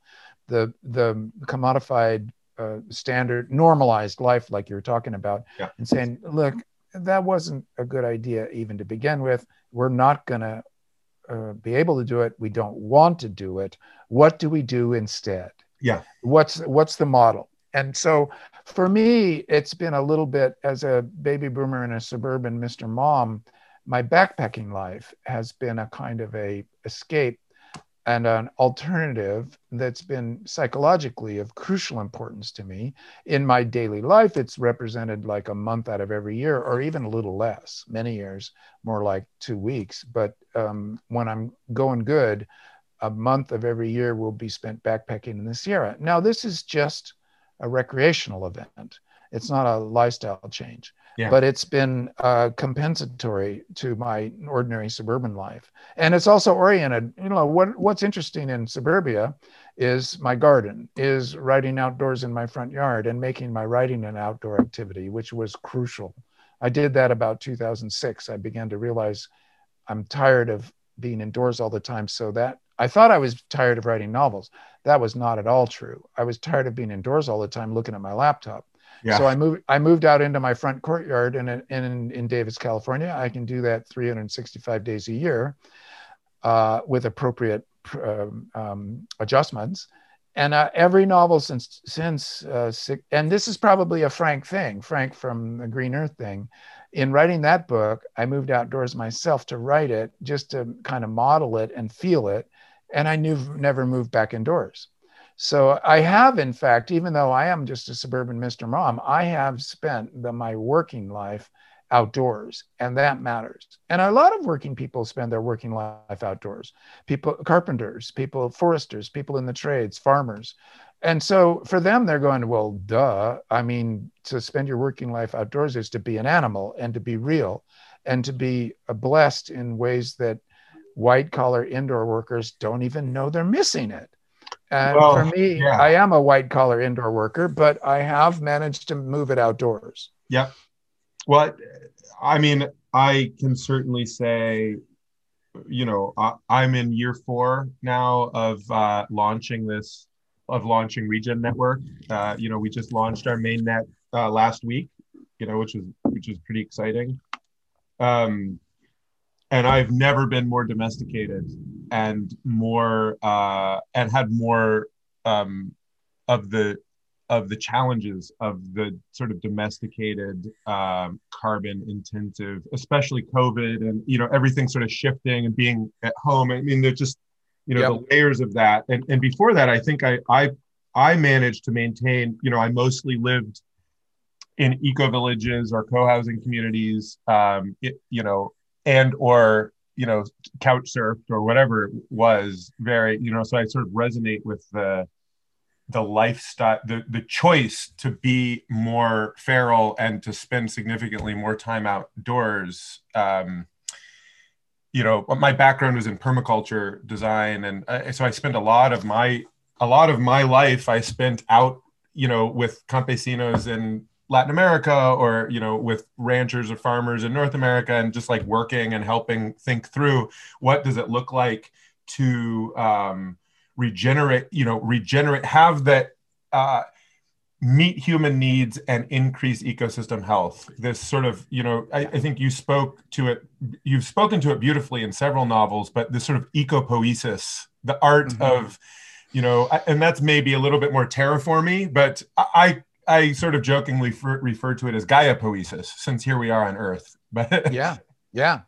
the the commodified uh, standard normalized life like you're talking about, yeah. and saying, look, that wasn't a good idea even to begin with. We're not going to uh, be able to do it. We don't want to do it. What do we do instead? Yeah. What's what's the model? And so for me, it's been a little bit as a baby boomer and a suburban Mr. Mom my backpacking life has been a kind of a escape and an alternative that's been psychologically of crucial importance to me in my daily life it's represented like a month out of every year or even a little less many years more like two weeks. But um, when i'm going good a month of every year will be spent backpacking in the sierra. Now this is just a recreational event. It's not a lifestyle change yeah. but it's been uh, compensatory to my ordinary suburban life. And it's also oriented you know what what's interesting in suburbia is my garden is writing outdoors in my front yard and making my writing an outdoor activity which was crucial. I did that about 2006 i began to realize i'm tired of being indoors all the time. So that i thought i was tired of writing novels. That was not at all true. I was tired of being indoors all the time looking at my laptop yeah. So I moved I moved out into my front courtyard in in in Davis, California. I can do that 365 days a year uh, with appropriate um, um, adjustments. And uh, every novel since since uh, and this is probably a Frank thing, Frank from the Green Earth thing. In writing that book, I moved outdoors myself to write it, just to kind of model it and feel it. And I knew never moved back indoors. So I have, in fact, even though I am just a suburban Mr. Mom, I have spent the, my working life outdoors, and that matters. And a lot of working people spend their working life outdoors. People, carpenters, people, foresters, people in the trades, farmers. And so for them, they're going, well, duh. I mean, to spend your working life outdoors is to be an animal and to be real and to be blessed in ways that white collar indoor workers don't even know they're missing it. And well, for me, yeah. I am a white collar indoor worker, but I have managed to move it outdoors. Yep. Well, I mean, I can certainly say, you know, I, am in year four now of uh, launching this, of launching Regen Network. Uh, you know, we just launched our main net uh, last week, you know, which is which is pretty exciting. Um, and I've never been more domesticated and more uh, and had more um, of the of the challenges of the sort of domesticated um, carbon intensive especially covid and you know everything sort of shifting and being at home i mean there's just you know yep. the layers of that and, and before that i think i i i managed to maintain you know i mostly lived in eco villages or co-housing communities um, it, you know and or you know couch surfed or whatever it was very you know so i sort of resonate with the the lifestyle the the choice to be more feral and to spend significantly more time outdoors. Um you know my background was in permaculture design and uh, so i spent a lot of my a lot of my life i spent out you know with campesinos and Latin America or you know with ranchers or farmers in North America and just like working and helping think through what does it look like to um, regenerate you know regenerate have that uh, meet human needs and increase ecosystem health this sort of you know I, I, think you spoke to it you've spoken to it beautifully in several novels but this sort of ecopoiesis the art mm-hmm. of you know and that's maybe a little bit more terraformy but i I sort of jokingly refer to it as Gaia poesis, since here we are on Earth. But yeah, yeah.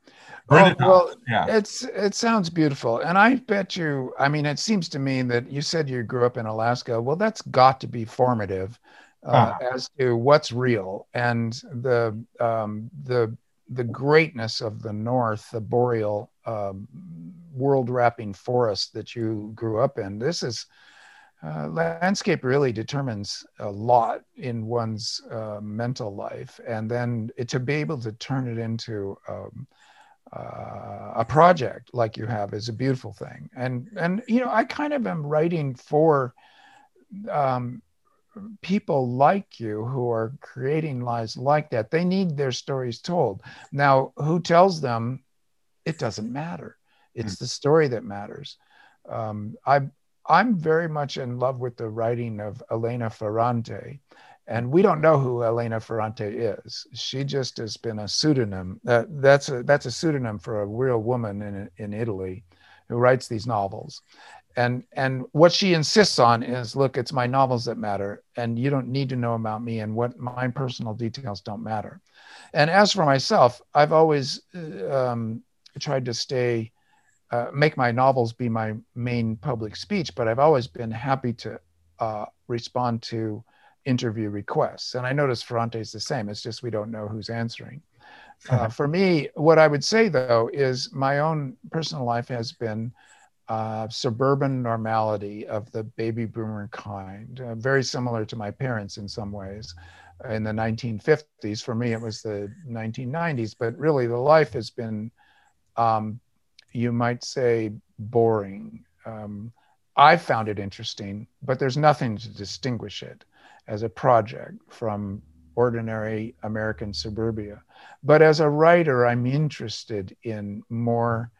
Well, well, yeah. It's it sounds beautiful, and I bet you. I mean, it seems to me that you said you grew up in Alaska. Well, that's got to be formative uh, uh as to what's real and the um, the the greatness of the North, the boreal um, world wrapping forest that you grew up in. This is uh, landscape really determines a lot in one's uh, mental life, and then it, to be able to turn it into um, uh, a project like you have is a beautiful thing. And and you know, I kind of am writing for um, people like you who are creating lives like that. They need their stories told. Now, who tells them? It doesn't matter. It's mm. the story that matters. Um, I I'm very much in love with the writing of Elena Ferrante. And we don't know who Elena Ferrante is. She just has been a pseudonym. Uh, that's a that's a pseudonym for a real woman in in Italy, who writes these novels, and and what she insists on is, look, it's my novels that matter, and you don't need to know about me, and what my personal details don't matter. And as for myself, I've always uh, um, tried to stay uh, make my novels be my main public speech, but I've always been happy to uh, respond to interview requests. And I notice Ferrante is the same. It's just we don't know who's answering. Uh, for me, what I would say though is my own personal life has been uh, suburban normality of the baby boomer kind, uh, very similar to my parents in some ways in the 1950s. For me, it was the 1990s, but really the life has been um, you might say boring. Um, I found it interesting, but there's nothing to distinguish it as a project from ordinary American suburbia. But as a writer, I'm interested in more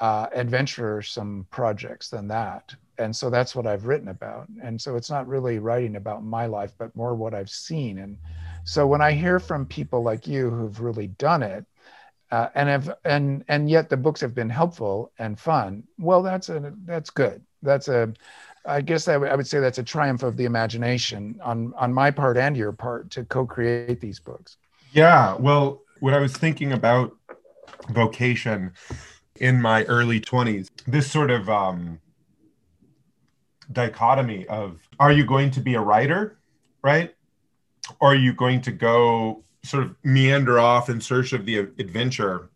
uh, adventuresome projects than that. And so that's what I've written about. And so it's not really writing about my life, but more what I've seen. And so when I hear from people like you who've really done it, uh, and have and and yet the books have been helpful and fun. Well, that's a that's good. That's a I guess I, w- I would say that's a triumph of the imagination on on my part and your part to co-create these books. Yeah, well, what I was thinking about vocation in my early 20s, this sort of um, dichotomy of are you going to be a writer, right? Or are you going to go sort of meander off in search of the adventure.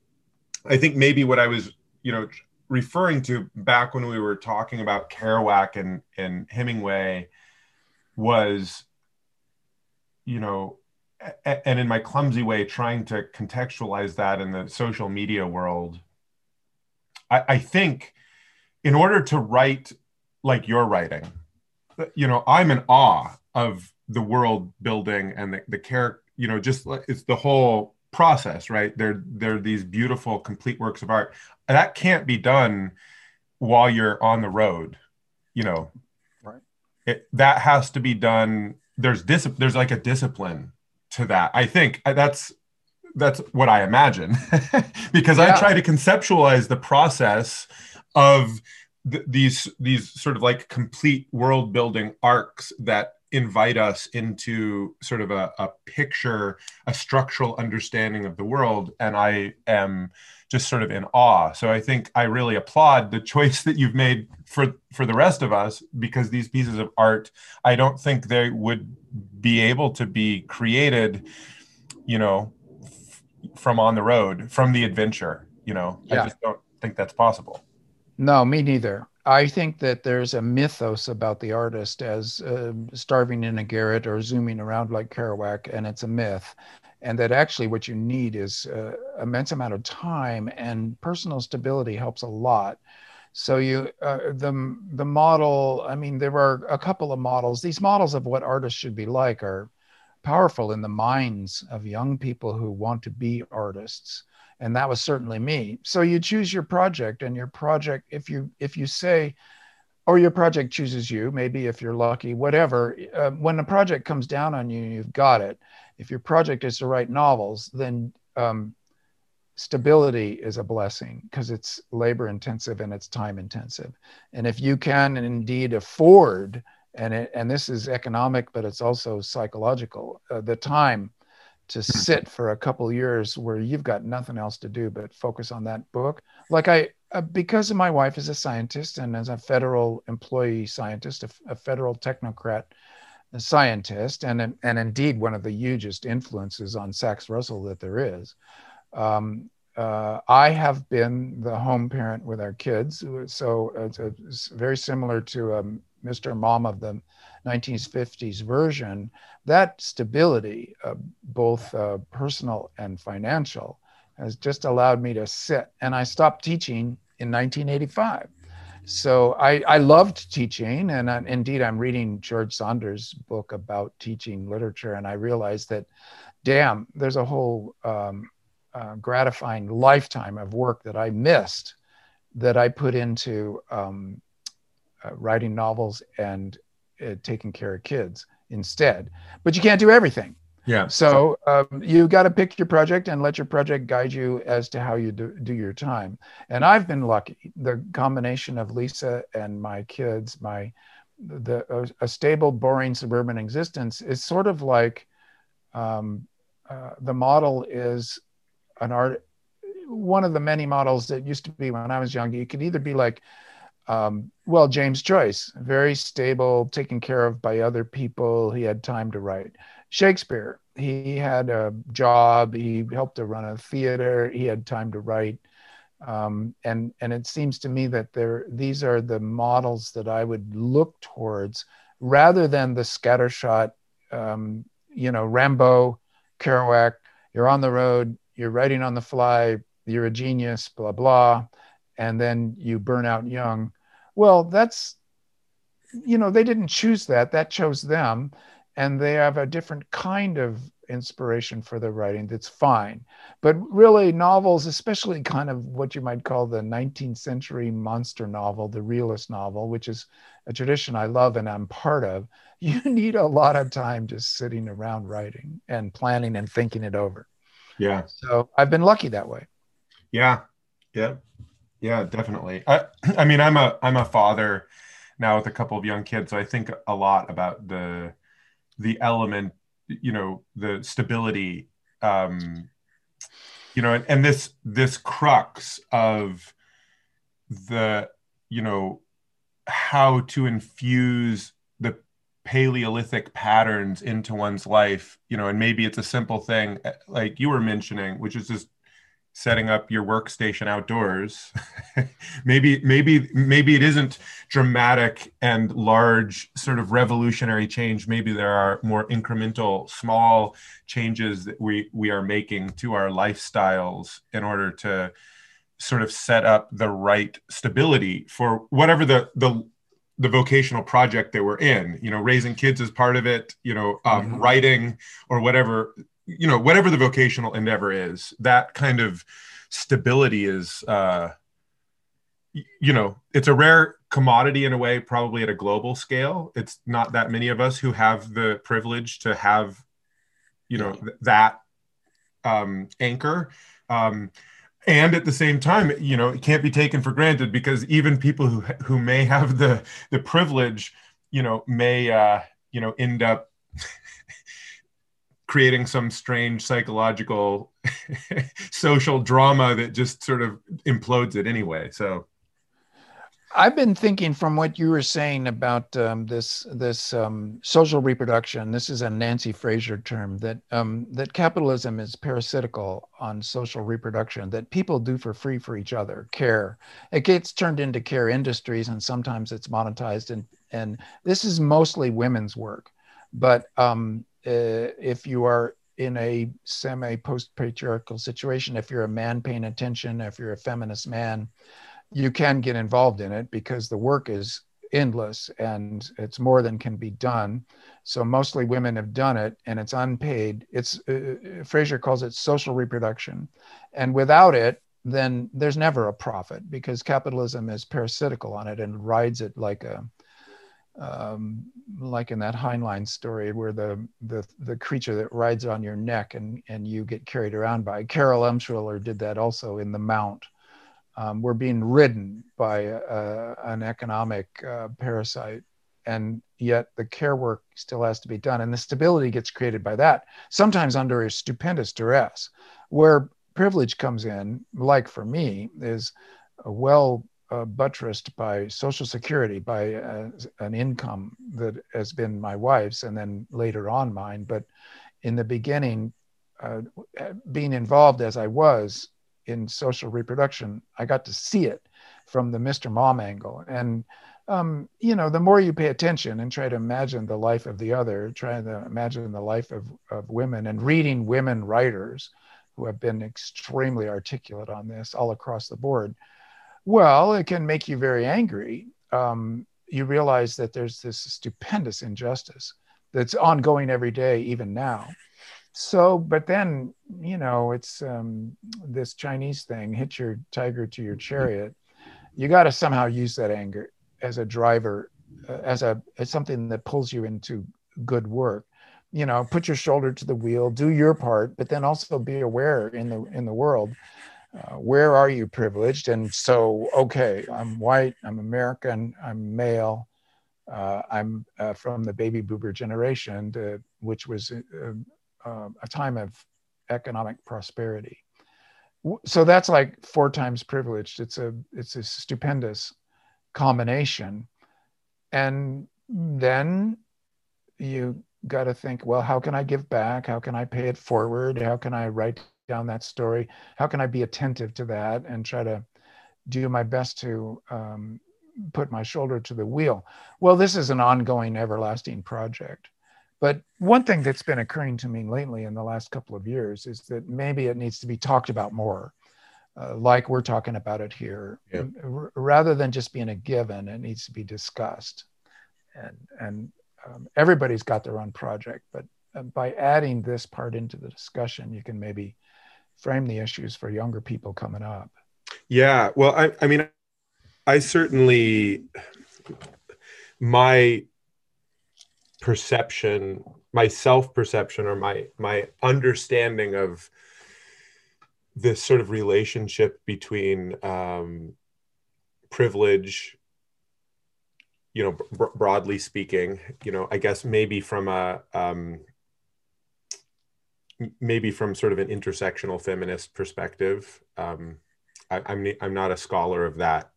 I think maybe what I was, you know, referring to back when we were talking about Kerouac and, and Hemingway was, you know, and in my clumsy way, trying to contextualize that in the social media world. I, I think in order to write like you're writing, you know, I'm in awe of the world building and the, the character you know just it's the whole process right? They're they're these beautiful complete works of art. That can't be done while you're on the road you know? Right. It, that has to be done there's dis there's like a discipline to that. I think uh, that's that's what i imagine. Because yeah. i try to conceptualize the process of th- these these sort of like complete world building arcs that invite us into sort of a, a picture, a structural understanding of the world. And I am just sort of in awe. So I think I really applaud the choice that you've made for for the rest of us because these pieces of art, I don't think they would be able to be created, you know, f- from on the road, from the adventure. You know, yeah. I just don't think that's possible. No, me neither. I think that there's a mythos about the artist as uh, starving in a garret or zooming around like Kerouac, and it's a myth. And that actually what you need is uh, immense amount of time and personal stability helps a lot. So you uh, the the model. I mean, there are a couple of models. These models of what artists should be like are powerful in the minds of young people who want to be artists and that was certainly me. So you choose your project and your project if you if you say or your project chooses you maybe if you're lucky whatever uh, when the project comes down on you you've got it. If your project is to write novels then um, stability is a blessing because it's labor intensive and it's time intensive. And if you can indeed afford and it, and this is economic but it's also psychological uh, the time to hmm. sit for a couple years where you've got nothing else to do but focus on that book like i uh, because my wife is a scientist and as a federal employee scientist a, a federal technocrat a scientist and and indeed one of the hugest influences on sax russell that there is Um, uh, I have been the home parent with our kids, so it's, a, it's very similar to um, Mr. Mom of the 1950s version. That stability, uh, both uh, personal and financial, has just allowed me to sit. And I stopped teaching in 1985. So I, I loved teaching, and I, indeed, I'm reading George Saunders' book about teaching literature, and I realized that, damn, there's a whole um, uh, gratifying lifetime of work that I missed that I put into um, uh, writing novels and uh, taking care of kids instead. But you can't do everything. Yeah. So um, you got to pick your project and let your project guide you as to how you do, do your time. And I've been lucky. The combination of Lisa and my kids, my the a, a stable, boring suburban existence is sort of like um, uh, the model is an art. One of the many models that used to be when I was young. You could either be like um, well, James Joyce, very stable, taken care of by other people. He had time to write. Shakespeare, he had a job. He helped to run a theater. He had time to write. Um, and and it seems to me that there these are the models that I would look towards rather than the scattershot, um, you know, Rimbaud, Kerouac. You're on the road. You're writing on the fly. You're a genius. Blah blah, and then you burn out young well, that's, you know, they didn't choose that, that chose them. And they have a different kind of inspiration for their writing that's fine. But really, novels, especially kind of what you might call the 19th century monster novel, the realist novel, which is a tradition I love and I'm part of, you need a lot of time just sitting around writing and planning and thinking it over. Yeah. So I've been lucky that way. Yeah. Yeah. Yeah, definitely. I, I mean, I'm a I'm a father now with a couple of young kids, so I think a lot about the the element, you know, the stability, um, you know, and, and this this crux of the, you know, how to infuse the Paleolithic patterns into one's life, you know, and maybe it's a simple thing like you were mentioning, which is just setting up your workstation outdoors. Maybe maybe maybe it isn't dramatic and large sort of revolutionary change. Maybe there are more incremental small changes that we we are making to our lifestyles in order to sort of set up the right stability for whatever the the the vocational project that we're in. You know raising kids is part of it you know um, mm-hmm. writing or whatever you know whatever the vocational endeavor is that kind of stability is uh you know it's a rare commodity in a way probably at a global scale. It's not that many of us who have the privilege to have you know th- that um anchor. Um and at the same time you know it can't be taken for granted because even people who who may have the the privilege you know may uh you know end up creating some strange psychological social drama that just sort of implodes it anyway so I've been thinking from what you were saying about um, this this um, social reproduction. This is a Nancy Fraser term that um, that capitalism is parasitical on social reproduction. That people do for free for each other, care. It gets turned into care industries, and sometimes it's monetized. And and this is mostly women's work. But um, if you are in a semi post patriarchal situation, if you're a man paying attention, if you're a feminist man, you can get involved in it because the work is endless and it's more than can be done. So mostly women have done it and it's unpaid. It's uh, uh Fraser calls it social reproduction. And without it, then there's never a profit because capitalism is parasitical on it and rides it like a um, like in that Heinlein story where the, the the creature that rides on your neck and and you get carried around by. Carol Emshwiller did that also in The Mount. Um, we're being ridden by a, an economic uh, parasite, and yet the care work still has to be done, and the stability gets created by that. Sometimes under a stupendous duress, where privilege comes in, like for me, is a well uh, buttressed by Social Security, by uh, an income that has been my wife's and then later on mine. But in the beginning, uh, being involved as I was in social reproduction, I got to see it from the Mr. Mom angle. And, um, you know, the more you pay attention and try to imagine the life of the other, trying to imagine the life of, of women and reading women writers who have been extremely articulate on this all across the board, well, it can make you very angry. Um, you realize that there's this stupendous injustice that's ongoing every day, even now. So, but then, you know, it's um, this Chinese thing hit your tiger to your chariot. You got to somehow use that anger as a driver, uh, as a as something that pulls you into good work. You know, put your shoulder to the wheel, do your part, but then also be aware in the in the world. Uh, where are you privileged? And so, okay, I'm white, I'm American, I'm male, uh, I'm uh, from the baby boomer generation, to, which was uh, uh, a time of economic prosperity. So that's like four times privileged. It's a it's a stupendous combination, and then you got to think, well, how can I give back? How can I pay it forward? How can I write down that story? How can I be attentive to that and try to do my best to um, put my shoulder to the wheel? Well, this is an ongoing, everlasting project. But one thing that's been occurring to me lately in the last couple of years is that maybe it needs to be talked about more, uh, like we're talking about it here, yeah. R- rather than just being a given. It needs to be discussed, and and um, everybody's got their own project, but uh, by adding this part into the discussion, you can maybe frame the issues for younger people coming up. Yeah, well, I, I mean, I certainly my perception my self perception or my my understanding of this sort of relationship between um, privilege you know br- broadly speaking you know i guess maybe from a um, maybe from sort of an intersectional feminist perspective um, I, I'm, I'm not a scholar of that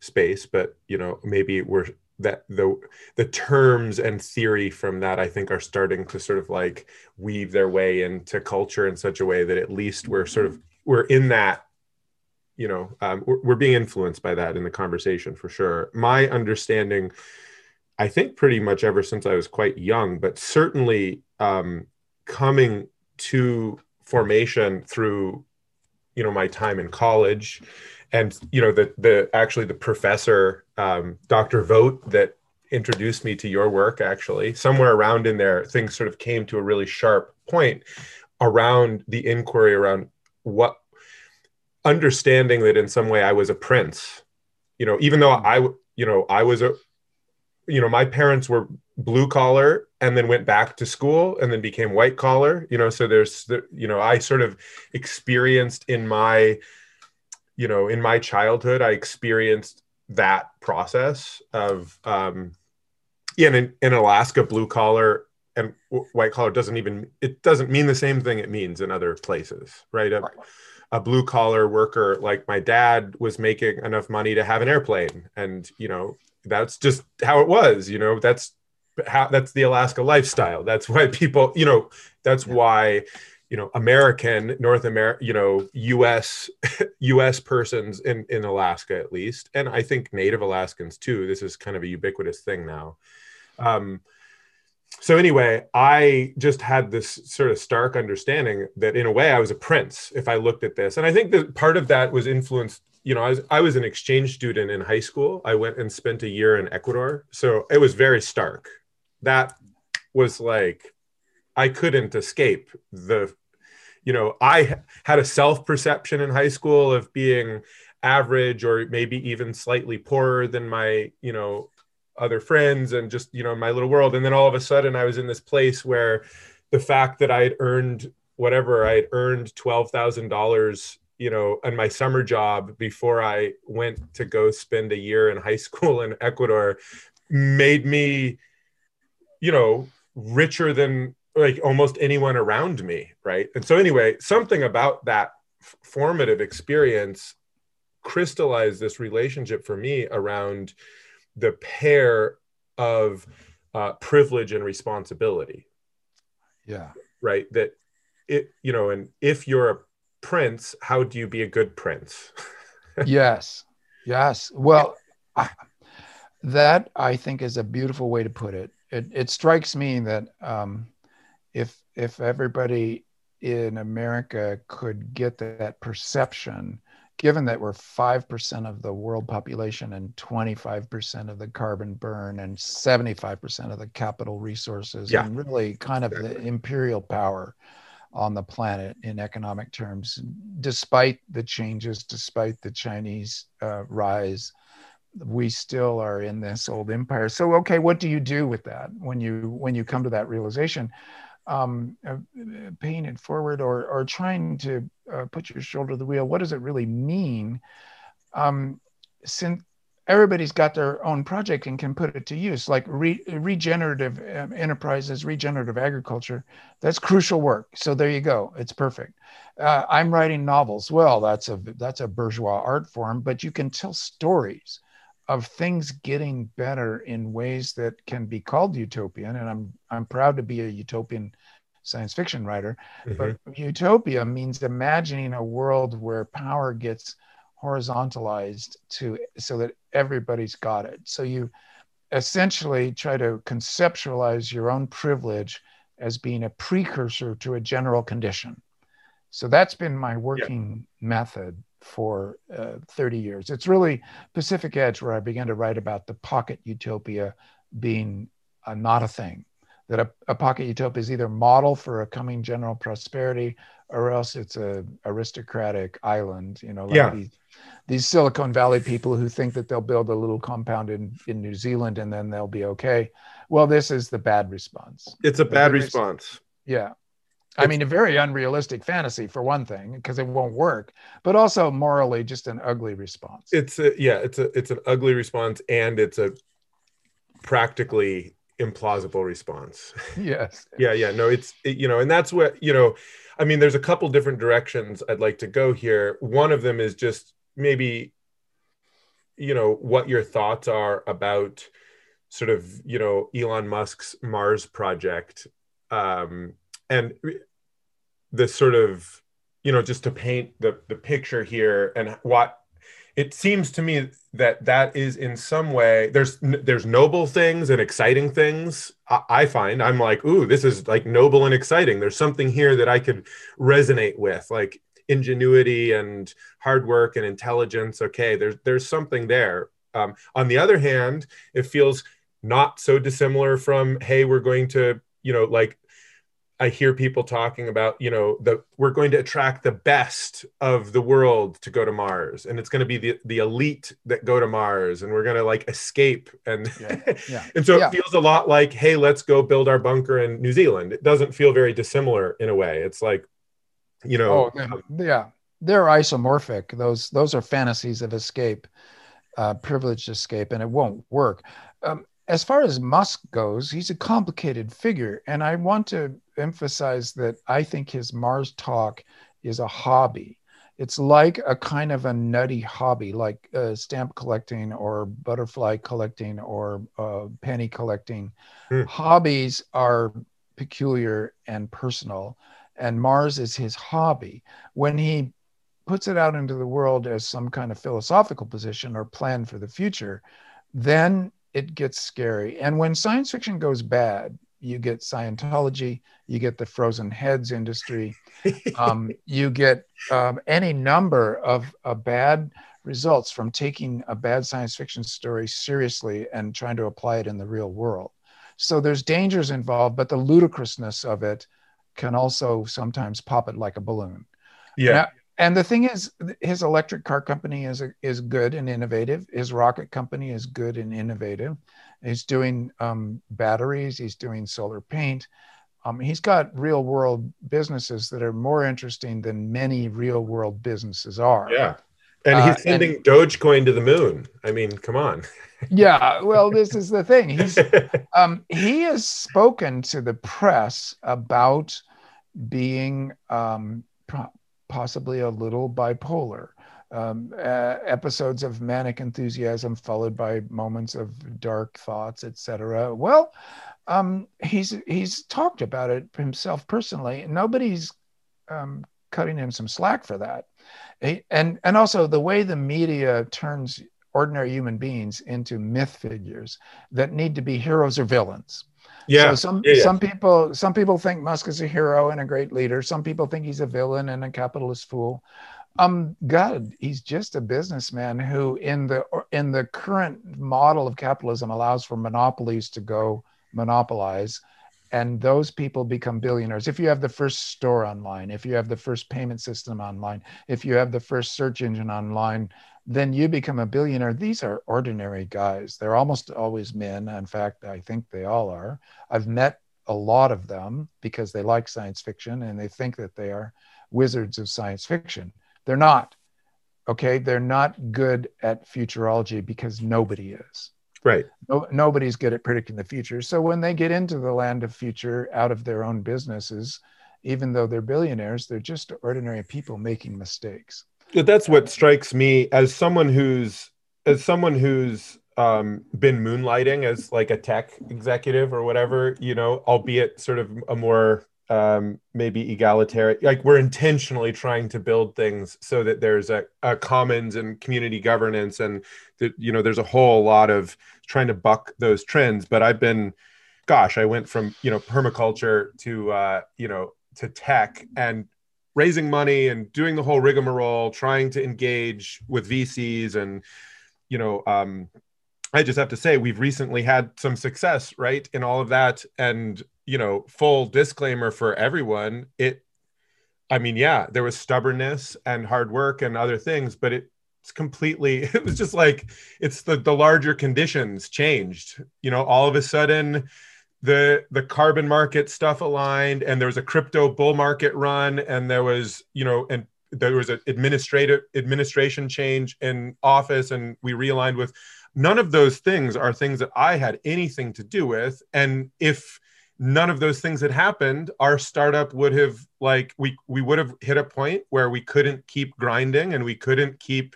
space but you know maybe we're that the the terms and theory from that I think are starting to sort of like weave their way into culture in such a way that at least we're sort of we're in that you know um, we're, we're being influenced by that in the conversation for sure. My understanding i think pretty much ever since i was quite young but certainly um, coming to formation through you know my time in college. And you know the the actually the professor um, dr vote that introduced me to your work actually somewhere around in there things sort of came to a really sharp point around the inquiry around what understanding that in some way i was a prince. You know even though i you know i was a you know my parents were blue collar and then went back to school and then became white collar you know so there's the, you know i sort of experienced in my you know in my childhood i experienced that process of um yeah in, in alaska blue collar and white collar doesn't even it doesn't mean the same thing it means in other places right? A, a blue collar worker like my dad was making enough money to have an airplane and you know that's just how it was you know that's how that's the alaska lifestyle. That's why people you know that's why you know american north america you know us us persons in in alaska at least and i think native alaskans too. This is kind of a ubiquitous thing now. Um, so anyway i just had this sort of stark understanding that in a way i was a prince if i looked at this. And i think that part of that was influenced you know i was i was an exchange student in high school. I went and spent a year in ecuador. So it was very stark that was like I couldn't escape the you know, I had a self perception in high school of being average or maybe even slightly poorer than my, you know, other friends and just, you know, my little world. And then all of a sudden I was in this place where the fact that I had earned whatever I had earned $12,000 you know, in my summer job before I went to go spend a year in high school in Ecuador made me, you know, richer than like almost anyone around me right? And so anyway something about that formative experience crystallized this relationship for me around the pair of uh, privilege and responsibility. Yeah. Right? That it you know and if you're a prince how do you be a good prince? Yes. Yes. Well I, that i think is a beautiful way to put it it, it strikes me that um, if if everybody in america could get that perception given that we're 5% of the world population and 25% of the carbon burn and 75% of the capital resources yeah. and really kind of the imperial power on the planet in economic terms despite the changes despite the chinese uh, rise we still are in this old empire so okay what do you do with that when you when you come to that realization um, uh, paying it forward or, or trying to uh, put your shoulder to the wheel, what does it really mean? Um, since everybody's got their own project and can put it to use, like re- regenerative um, enterprises, regenerative agriculture, that's crucial work. So there you go. It's perfect. Uh, I'm writing novels. Well, that's a that's a bourgeois art form, but you can tell stories of things getting better in ways that can be called utopian and i'm i'm proud to be a utopian science fiction writer mm-hmm. but utopia means imagining a world where power gets horizontalized to so that everybody's got it so you essentially try to conceptualize your own privilege as being a precursor to a general condition so that's been my working yeah. method for uh, 30 years. It's really Pacific Edge where I began to write about the pocket utopia being uh, not a thing. That a, a, pocket utopia is either model for a coming general prosperity or else it's a aristocratic island, you know, like yeah. these, these Silicon Valley people who think that they'll build a little compound in, in New Zealand and then they'll be okay. Well, this is the bad response. It's a bad response. Yeah. I mean, a very unrealistic fantasy for one thing, because it won't work, but also morally just an ugly response. It's a yeah, it's a it's an ugly response, and it's a practically implausible response. Yes. yeah, yeah. No, it's it, you know, and that's what you know. I mean, there's a couple different directions I'd like to go here. One of them is just maybe, you know, what your thoughts are about sort of you know Elon Musk's Mars project. Um, and the sort of you know just to paint the the picture here and what it seems to me that that is in some way there's there's noble things and exciting things I, find. I'm like ooh this is like noble and exciting. There's something here that i could resonate with. Like ingenuity and hard work and intelligence okay there's there's something there. Um, on the other hand it feels not so dissimilar from hey we're going to you know like I hear people talking about, you know, that we're going to attract the best of the world to go to Mars, and it's going to be the the elite that go to Mars, and we're going to like escape, and yeah. Yeah. and so yeah. it feels a lot like, hey, let's go build our bunker in New Zealand. It doesn't feel very dissimilar in a way. It's like, you know, oh, um, yeah, they're isomorphic. Those those are fantasies of escape, uh, privileged escape, and it won't work. Um, as far as Musk goes, he's a complicated figure. And I want to emphasize that I think his Mars talk is a hobby. It's like a kind of a nutty hobby, like uh, stamp collecting or butterfly collecting or uh, penny collecting. Mm. Hobbies are peculiar and personal, and Mars is his hobby. When he puts it out into the world as some kind of philosophical position or plan for the future, then it gets scary. And when science fiction goes bad, you get Scientology, you get the frozen heads industry, um, you get um, any number of uh, bad results from taking a bad science fiction story seriously and trying to apply it in the real world. So there's dangers involved, but the ludicrousness of it can also sometimes pop it like a balloon. Yeah. Now, and the thing is his electric car company is is good and innovative his rocket company is good and innovative he's doing um, batteries he's doing solar paint. Um, he's got real world businesses that are more interesting than many real world businesses are. Yeah. And he's uh, sending and, dogecoin to the moon. I mean come on. Yeah well this is the thing. He's um, he has spoken to the press about being um, possibly a little bipolar. Um, uh, episodes of manic enthusiasm followed by moments of dark thoughts, etc. Well, um, he's he's talked about it himself personally. Nobody's um, cutting him some slack for that. And and also the way the media turns ordinary human beings into myth figures that need to be heroes or villains. Yeah. So some yeah, yeah. some people some people think Musk is a hero and a great leader. Some people think he's a villain and a capitalist fool. Um, God, he's just a businessman who, in the in the current model of capitalism, allows for monopolies to go monopolize, and those people become billionaires. If you have the first store online, if you have the first payment system online, if you have the first search engine online, then you become a billionaire. These are ordinary guys. They're almost always men. In fact, I think they all are. I've met a lot of them because they like science fiction and they think that they are wizards of science fiction. They're not. Okay. They're not good at futurology because nobody is. Right. No, nobody's good at predicting the future. So when they get into the land of future out of their own businesses, even though they're billionaires, they're just ordinary people making mistakes. But that's what strikes me as someone who's as someone who's um, been moonlighting as like a tech executive or whatever, you know, albeit sort of a more um, maybe egalitarian. Like we're intentionally trying to build things so that there's a, a commons and community governance, and that you know there's a whole lot of trying to buck those trends. But I've been, gosh, I went from you know permaculture to uh, you know to tech and raising money and doing the whole rigmarole, trying to engage with VCs and you know um, I just have to say we've recently had some success, right, in all of that. And you know, full disclaimer for everyone, it I mean, yeah, there was stubbornness and hard work and other things, but it, it's completely it was just like it's the the larger conditions changed. You know, all of a sudden the the carbon market stuff aligned and there was a crypto bull market run and there was, you know, and there was an administrative administration change in office and we realigned with none of those things are things that I had anything to do with. And if none of those things had happened, our startup would have like we we would have hit a point where we couldn't keep grinding and we couldn't keep,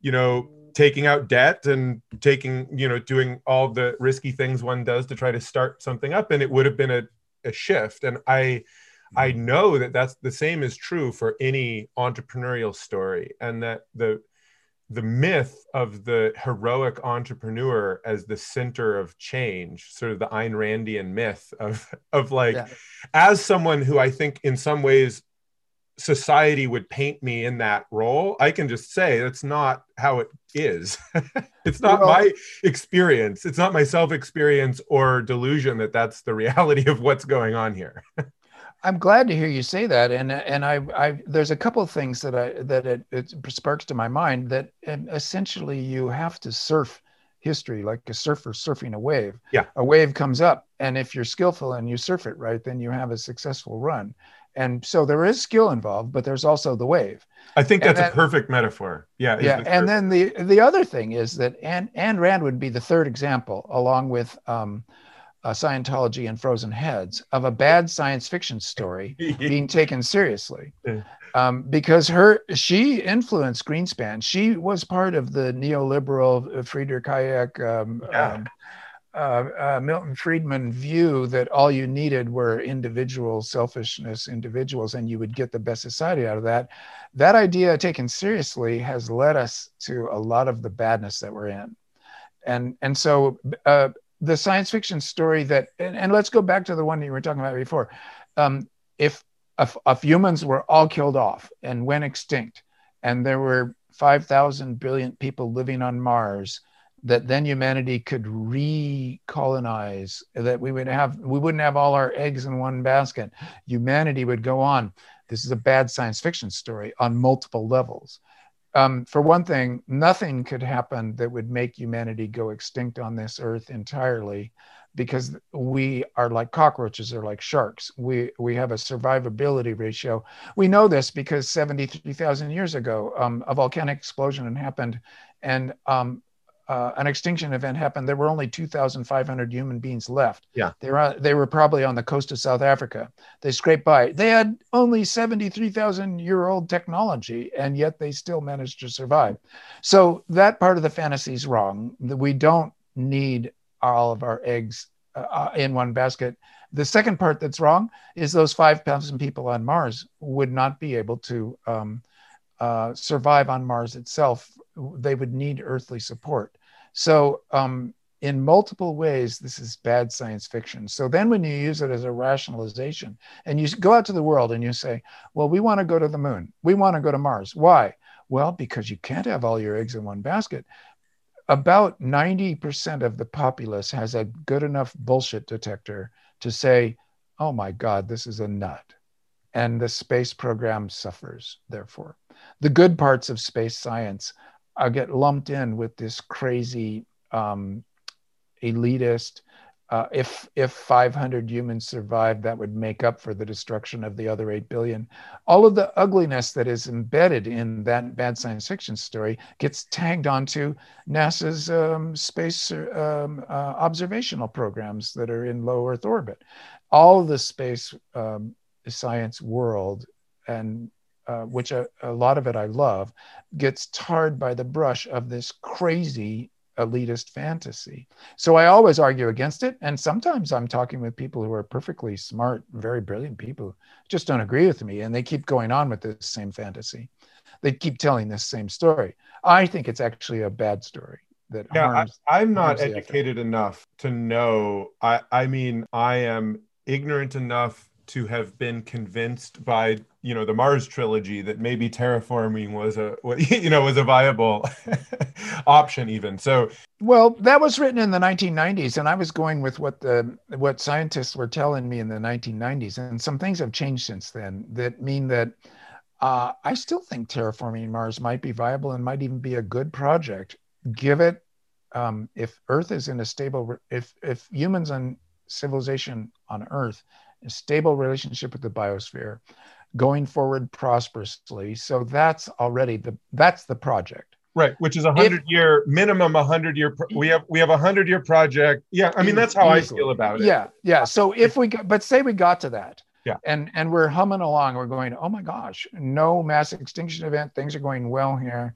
you know, taking out debt and taking, you know, doing all the risky things one does to try to start something up. And it would have been a, a shift. And I I mm-hmm. know that that's the same is true for any entrepreneurial story, and that the the myth of the heroic entrepreneur as the center of change, sort of the Ayn Randian myth of of like, yeah. as someone who I think in some ways society would paint me in that role, I can just say that's not how it is. it's not well, my experience. It's not my self experience or delusion that that's the reality of what's going on here. I'm glad to hear you say that, and and I, I there's a couple of things that I that it, it sparks to my mind that essentially you have to surf history like a surfer surfing a wave. Yeah, a wave comes up, and if you're skillful and you surf it right, then you have a successful run. And so there is skill involved, but there's also the wave. I think that's a perfect metaphor. Yeah. Yeah. And then the the other thing is that and Ayn Rand would be the third example, along with um, uh, Scientology and Frozen Heads of a bad science fiction story being taken seriously, um, because her she influenced Greenspan. She was part of the neoliberal uh, Friedrich Hayek, um, yeah. um, uh, uh, Milton Friedman view that all you needed were individual selfishness, individuals, and you would get the best society out of that. That idea, taken seriously, has led us to a lot of the badness that we're in and and so uh, the science fiction story that, and, and, let's go back to the one you were talking about before. Um, if, if, if humans were all killed off and went extinct, and there were 5,000 billion people living on Mars, that then humanity could recolonize, that we would have, we wouldn't have all our eggs in one basket. Humanity would go on. This is a bad science fiction story on multiple levels um, for one thing, nothing could happen that would make humanity go extinct on this earth entirely because we are like cockroaches or like sharks. We, we have a survivability ratio. We know this because 73,000 years ago, um, a volcanic explosion happened and um, uh, an extinction event happened, there were only 2,500 human beings left. Yeah. They were, they were probably on the coast of South Africa. They scraped by. They had only 73,000 year old technology, and yet they still managed to survive. So that part of the fantasy is wrong. We don't need all of our eggs uh, uh, in one basket. The second part that's wrong is those 5,000 people on Mars would not be able to um, uh, survive on Mars itself. They would need earthly support. So, um, in multiple ways, this is bad science fiction. So then, when you use it as a rationalization and you go out to the world and you say, Well, we want to go to the moon, we want to go to Mars. Why? Well, because you can't have all your eggs in one basket. About 90% of the populace has a good enough bullshit detector to say, oh my God, this is a nut. And the space program suffers, therefore. The good parts of space science uh, get lumped in with this crazy um, elitist, uh, if if 500 humans survive, that would make up for the destruction of the other 8 billion. All of the ugliness that is embedded in that bad science fiction story gets tagged onto NASA's um, space um, uh, observational programs that are in low Earth orbit. All the space um, science world and uh, which a, a, lot of it I love, gets tarred by the brush of this crazy elitist fantasy. So I always argue against it. And sometimes I'm talking with people who are perfectly smart, very brilliant people, just don't agree with me. And they keep going on with this same fantasy. They keep telling this same story. I think it's actually a bad story. That yeah, harms, I, am not educated enough to know. I, I mean, I am ignorant enough to have been convinced by you know the Mars trilogy that maybe terraforming was a you know was a viable option even. So well that was written in the 1990s and I was going with what the what scientists were telling me in the 1990s and some things have changed since then that mean that uh, I still think terraforming Mars might be viable and might even be a good project. Give it um, if Earth is in a stable if if humans and civilization on Earth a stable relationship with the biosphere, going forward prosperously. So that's already the that's the project. Right, which is a hundred year minimum, a hundred year. Pro- we have we have a hundred year project. Yeah, I mean that's how. I feel about it. Yeah, yeah. So if we got, but say we got to that, yeah, and and we're humming along, we're going, oh my gosh, no mass extinction event, things are going well here.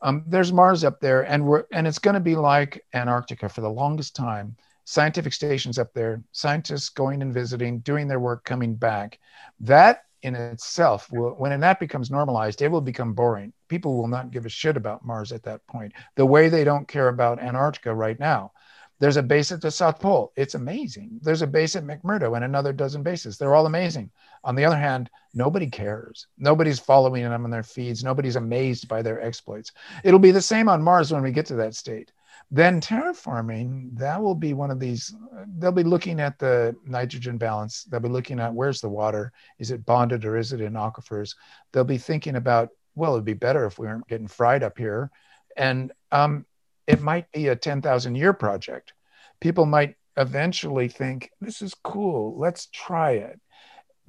Um, there's Mars up there, and we're and it's going to be like Antarctica for the longest time scientific stations up there, scientists going and visiting, doing their work, coming back. That in itself, will, when that becomes normalized, it will become boring. People will not give a shit about Mars at that point, the way they don't care about Antarctica right now. There's a base at the South Pole. It's amazing. There's a base at McMurdo and another dozen bases. They're all amazing. On the other hand, nobody cares. Nobody's following them on their feeds. Nobody's amazed by their exploits. It'll be the same on Mars when we get to that state then terraforming that will be one of these they'll be looking at the nitrogen balance they'll be looking at where's the water is it bonded or is it in aquifers? They'll be thinking about well it'd be better if we weren't getting fried up here. And um, it might be a 10000 year project. People might eventually think this is cool let's try it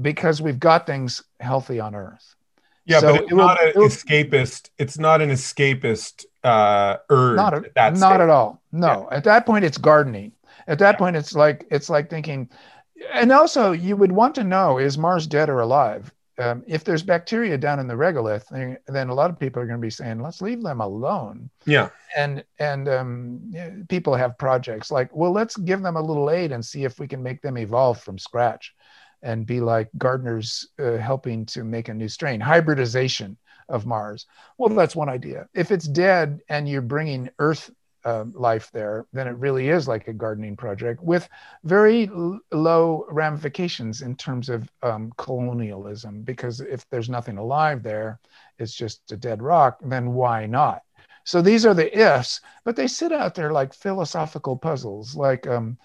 because we've got things healthy on earth yeah, so but it's it not an escapist. It's not an escapist uh, urge. Not, a, at, not at all. No, yeah. at that point, it's gardening. At that yeah. point, it's like it's like thinking, and also you would want to know: is Mars dead or alive? Um, if there's bacteria down in the regolith, then a lot of people are going to be saying, "Let's leave them alone." Yeah. And and um, people have projects like, well, let's give them a little aid and see if we can make them evolve from scratch and be like gardeners uh, helping to make a new strain, hybridization of Mars. Well, that's one idea. If it's dead and you're bringing Earth uh, life there, then it really is like a gardening project with very l- low ramifications in terms of um, colonialism. Because if there's nothing alive there, it's just a dead rock, then why not? So these are the ifs, but they sit out there like philosophical puzzles, like um,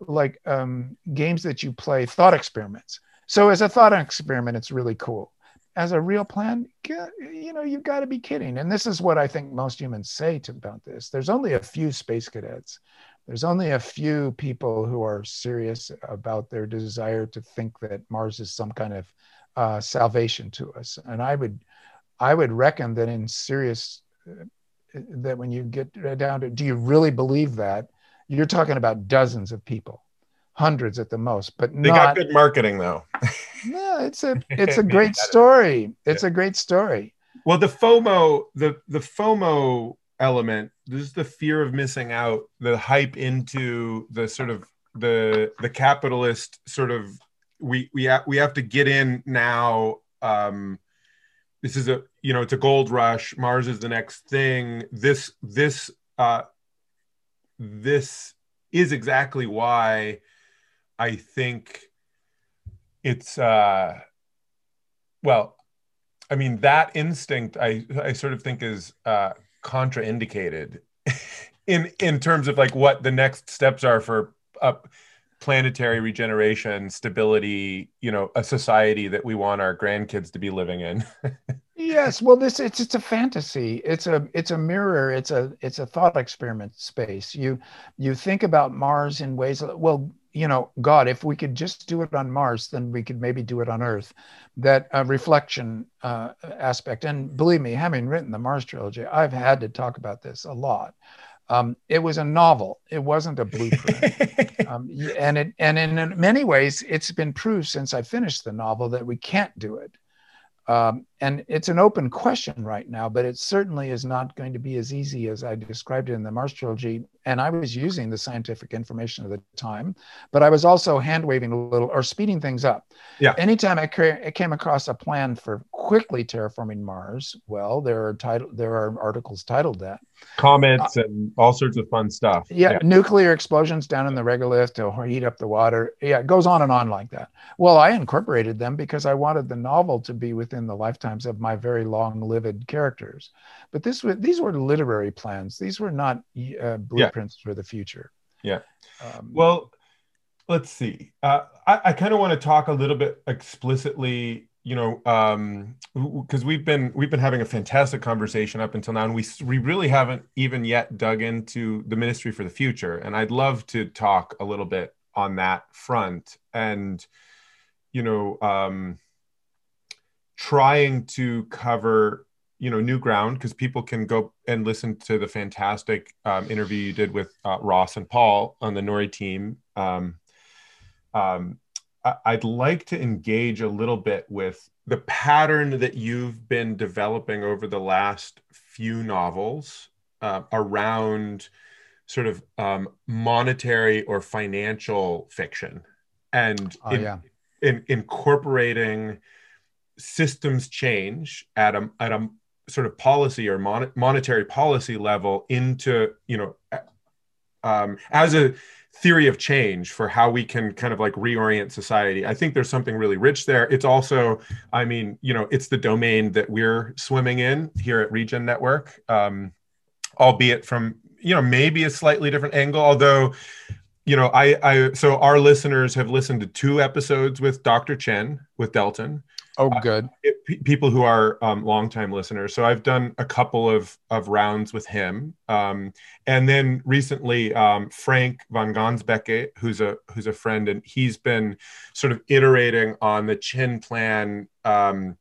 like um, games that you play, thought experiments. So as a thought experiment, it's really cool. As a real plan, you know, you've got to be kidding. And this is what I think most humans say to, about this. There's only a few space cadets. There's only a few people who are serious about their desire to think that Mars is some kind of uh, salvation to us. And I would, I would reckon that in serious, uh, that when you get down to, do you really believe that? You're talking about dozens of people hundreds at the most but they not, got good marketing though yeah it's a it's a great story it's yeah. a great story well the fomo the the fomo element this is the fear of missing out the hype into the sort of the the capitalist sort of we we have we have to get in now. Um, this is a you know it's a gold rush. Mars is the next thing. This this uh, this is exactly why I think it's uh, well. I mean that instinct I I sort of think is uh, contraindicated in in terms of like what the next steps are for uh, planetary regeneration, stability, you know, a society that we want our grandkids to be living in. yes, well, this it's it's a fantasy. It's a it's a mirror. It's a it's a thought experiment space. You you think about Mars in ways. Well, you know, God, if we could just do it on Mars, then we could maybe do it on Earth. That uh, reflection uh, aspect, and believe me, having written the Mars trilogy, I've had to talk about this a lot um, it was a novel. It wasn't a blueprint. um, and it and in many ways, it's been proved since I finished the novel that we can't do it. Um, and it's an open question right now, but it certainly is not going to be as easy as I described it in the Mars trilogy. And I was using the scientific information of the time, but I was also hand waving a little or speeding things up. Yeah. Anytime I, I came across a plan for quickly terraforming Mars, well, there are title there are articles titled that comets uh, and all sorts of fun stuff. Yeah, yeah, nuclear explosions down in the regolith to heat up the water. Yeah, it goes on and on like that. Well, I incorporated them because I wanted the novel to be within the lifetimes of my very long-lived characters. But this was these were literary plans. These were not uh, blueprints yeah. for the future. Yeah. Um, well, let's see. Uh, I, I kind of want to talk a little bit explicitly you know um because we've been we've been having a fantastic conversation up until now and we we really haven't even yet dug into the ministry for the future and i'd love to talk a little bit on that front and you know um trying to cover you know new ground because people can go and listen to the fantastic um, interview you did with uh, ross and paul on the nori team um, um, I'd like to engage a little bit with the pattern that you've been developing over the last few novels uh, around sort of um, monetary or financial fiction and oh, in, yeah. in, incorporating systems change at a, at a sort of policy or mon- monetary policy level into you know um, as a theory of change for how we can kind of like reorient society. I think there's something really rich there. It's also, I mean, you know, it's the domain that we're swimming in here at Regen Network, um, albeit from, you know, maybe a slightly different angle, although you know, I, I, so our listeners have listened to two episodes with Dr. Chen with Delton. Oh, uh, good. Uh, it, people who are um, longtime listeners. So I've done a couple of of rounds with him, um, and then recently um, Frank von Gansbecke, who's a who's a friend, and he's been sort of iterating on the Chin plan, um,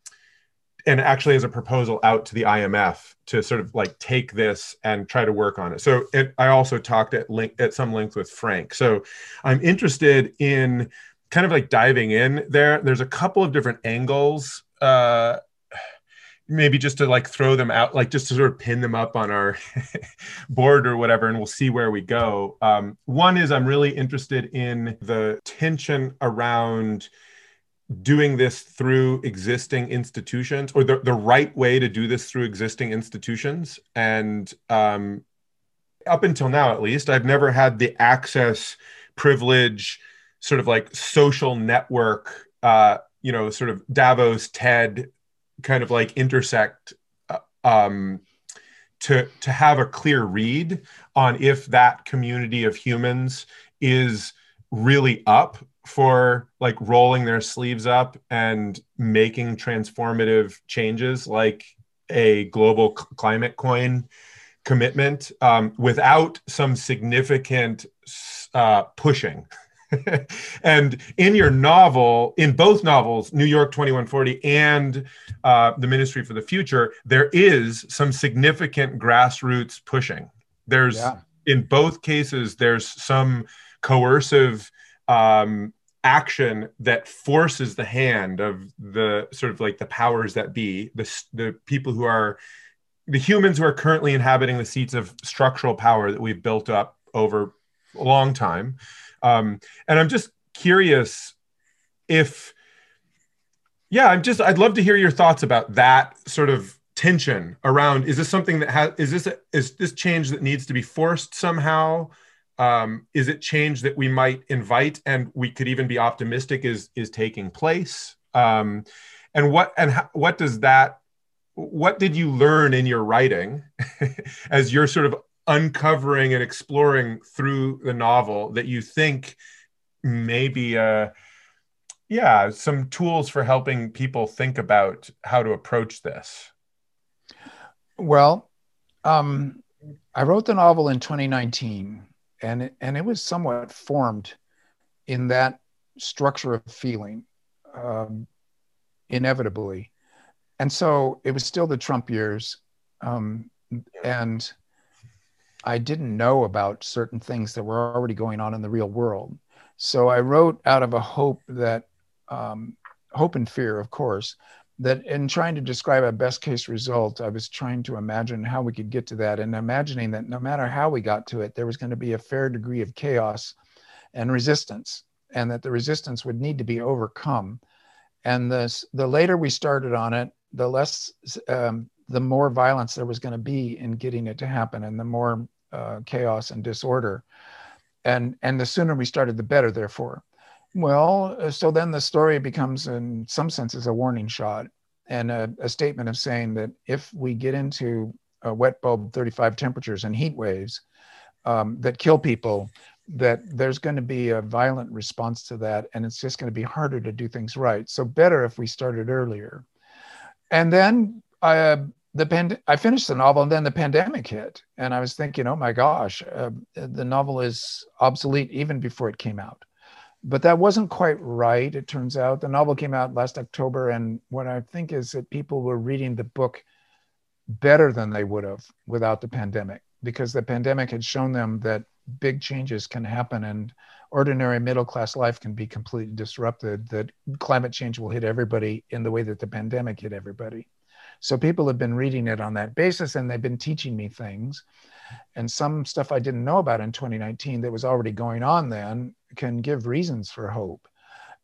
and actually has a proposal out to the IMF to sort of like take this and try to work on it. So it, I also talked at link at some length with Frank. So I'm interested in kind of like diving in there. There's a couple of different angles. Uh, maybe just to like throw them out, like just to sort of pin them up on our board or whatever, and we'll see where we go. Um, one is I'm really interested in the tension around doing this through existing institutions or the, the right way to do this through existing institutions. And um, up until now, at least, I've never had the access, privilege, sort of like social network, uh, you know, sort of Davos, TED, kind of like intersect uh, um, to to have a clear read on if that community of humans is really up for like rolling their sleeves up and making transformative changes like a global climate coin commitment um, without some significant uh, pushing and in your novel, in both novels, New York 2140 and uh, The Ministry for the Future, there is some significant grassroots pushing. There's, yeah. in both cases, there's some coercive um, action that forces the hand of the sort of like the powers that be, the, the people who are the humans who are currently inhabiting the seats of structural power that we've built up over a long time Um, and I'm just curious if, yeah, I'm just, I'd love to hear your thoughts about that sort of tension around. Is this something that has, is this, a, is this change that needs to be forced somehow? Um, is it change that we might invite and we could even be optimistic is is taking place? Um, and what and how, what does that what did you learn in your writing as you're sort of uncovering and exploring through the novel that you think maybe uh yeah some tools for helping people think about how to approach this? Well um i wrote the novel in 2019 and it, and it was somewhat formed in that structure of feeling um, inevitably. And so it was still the trump years um, and I didn't know about certain things that were already going on in the real world. So I wrote out of a hope that, um, hope and fear, of course, that in trying to describe a best case result, I was trying to imagine how we could get to that and imagining that no matter how we got to it, there was going to be a fair degree of chaos and resistance, and that the resistance would need to be overcome. And this, the later we started on it, the less, um, the more violence there was going to be in getting it to happen, and the more uh, chaos and disorder. And, and the sooner we started, the better, therefore. Well, uh, so then the story becomes, in some senses, a warning shot and a, a statement of saying that if we get into wet bulb 35 temperatures and heat waves um, that kill people, that there's going to be a violent response to that, and it's just going to be harder to do things right. So better if we started earlier. And then uh, the pand- I finished the novel and then the pandemic hit, and I was thinking, oh my gosh, uh, the novel is obsolete even before it came out. But that wasn't quite right. It turns out the novel came out last October, and what I think is that people were reading the book better than they would have without the pandemic, because the pandemic had shown them that big changes can happen and ordinary middle class life can be completely disrupted. That climate change will hit everybody in the way that the pandemic hit everybody so people have been reading it on that basis and they've been teaching me things. And some stuff I didn't know about in 2019 that was already going on then can give reasons for hope.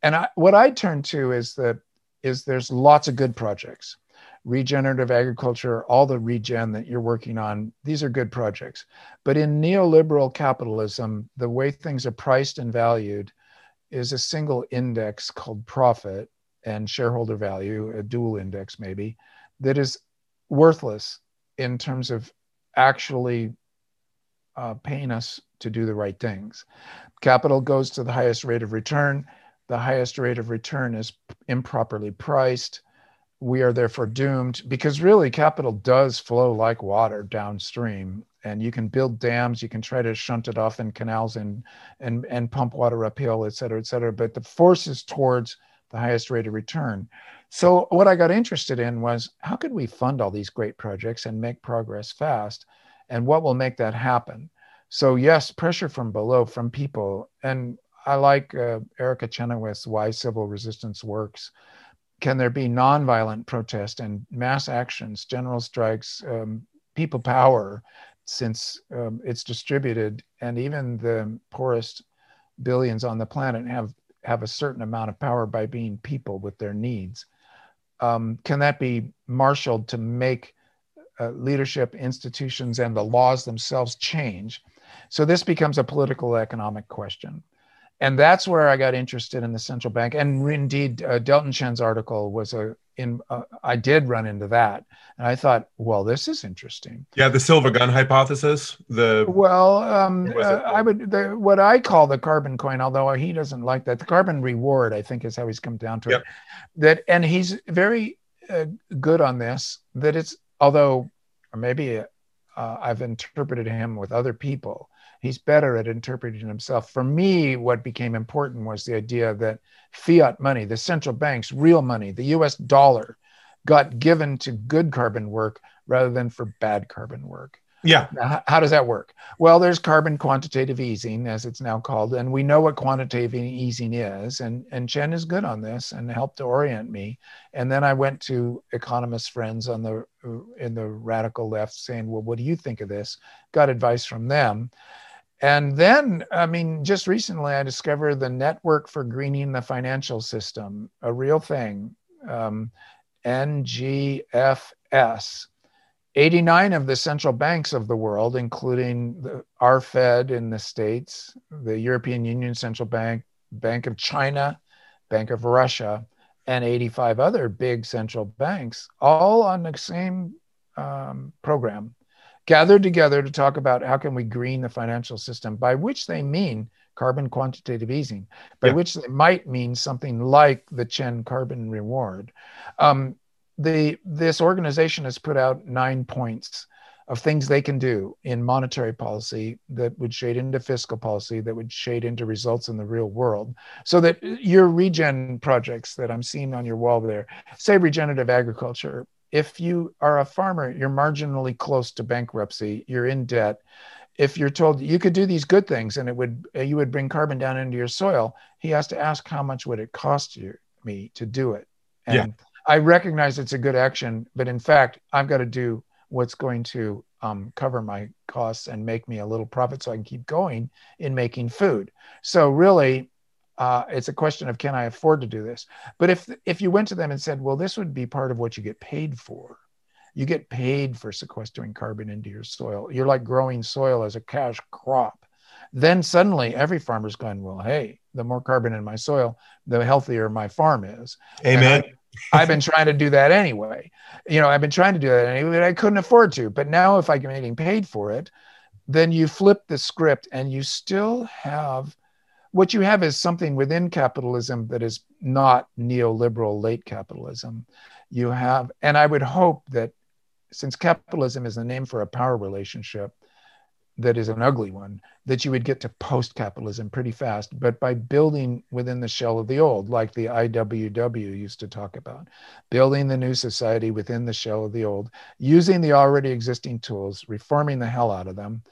And I, what I turn to is that is there's lots of good projects regenerative agriculture, all the regen that you're working on, these are good projects. But in neoliberal capitalism, the way things are priced and valued is a single index called profit and shareholder value, a dual index maybe that is worthless in terms of actually uh, paying us to do the right things. Capital goes to the highest rate of return. The highest rate of return is improperly priced. We are therefore doomed because really capital does flow like water downstream. And you can build dams, you can try to shunt it off in canals and, and, and pump water uphill, et cetera, et cetera. But the force is towards the highest rate of return. So, what I got interested in was how could we fund all these great projects and make progress fast? And what will make that happen? So, yes, pressure from below, from people. And I like uh, Erica Chenoweth's Why Civil Resistance Works. Can there be nonviolent protest and mass actions, general strikes, um, people power, since um, it's distributed, and even the poorest billions on the planet have have a certain amount of power by being people with their needs um, can that be marshaled to make uh, leadership institutions and the laws themselves change? So this becomes a political economic question. And that's where I got interested in the central bank. And indeed, uh, Delton Chen's article was a in. Uh, I did run into that, and I thought, well, this is interesting. Yeah, the silver gun hypothesis. The well, um, uh, I would the, what I call the carbon coin, although he doesn't like that. The carbon reward, I think, is how he's come down to yep. it. That and he's very uh, good on this. That it's although, or maybe uh, I've interpreted him with other people he's better at interpreting himself. For me, what became important was the idea that fiat money, the central banks, real money, the US dollar, got given to good carbon work rather than for bad carbon work. Yeah. Now, how does that work? Well, there's carbon quantitative easing, as it's now called, and we know what quantitative easing is. And, and Chen is good on this and helped to orient me. And then I went to economist friends on the uh, in the radical left saying, "Well, what do you think of this?" Got advice from them, and then, I mean, just recently I discovered the Network for Greening the Financial System, a real thing, um, NGFS. 89 of the central banks of the world, including the, our Fed in the States, the European Union Central Bank, Bank of China, Bank of Russia, and 85 other big central banks, all on the same um, program gathered together to talk about how can we green the financial system, by which they mean carbon quantitative easing, by yeah. which they might mean something like the Chen carbon reward. Um, the, this organization has put out nine points of things they can do in monetary policy that would shade into fiscal policy, that would shade into results in the real world. So that your regen projects that I'm seeing on your wall there, say regenerative agriculture, if you are a farmer, you're marginally close to bankruptcy, you're in debt. If you're told you could do these good things and it would you would bring carbon down into your soil, he has to ask how much would it cost you me to do it. And yeah. I recognize it's a good action, but in fact, I've got to do what's going to um, cover my costs and make me a little profit so I can keep going in making food. So really, uh, it's a question of can I afford to do this? But if if you went to them and said, well, this would be part of what you get paid for, you get paid for sequestering carbon into your soil. You're like growing soil as a cash crop. Then suddenly every farmer's going, well, hey, the more carbon in my soil, the healthier my farm is. Amen. I, have been trying to do that anyway. You know, I've been trying to do that anyway, but I couldn't afford to. But now if I'm getting paid for it, then you flip the script and you still have what you have is something within capitalism that is not neoliberal late capitalism. You have, and I would hope that since capitalism is a name for a power relationship that is an ugly one, that you would get to post capitalism pretty fast, but by building within the shell of the old, like the IWW used to talk about, building the new society within the shell of the old, using the already existing tools, reforming the hell out of them,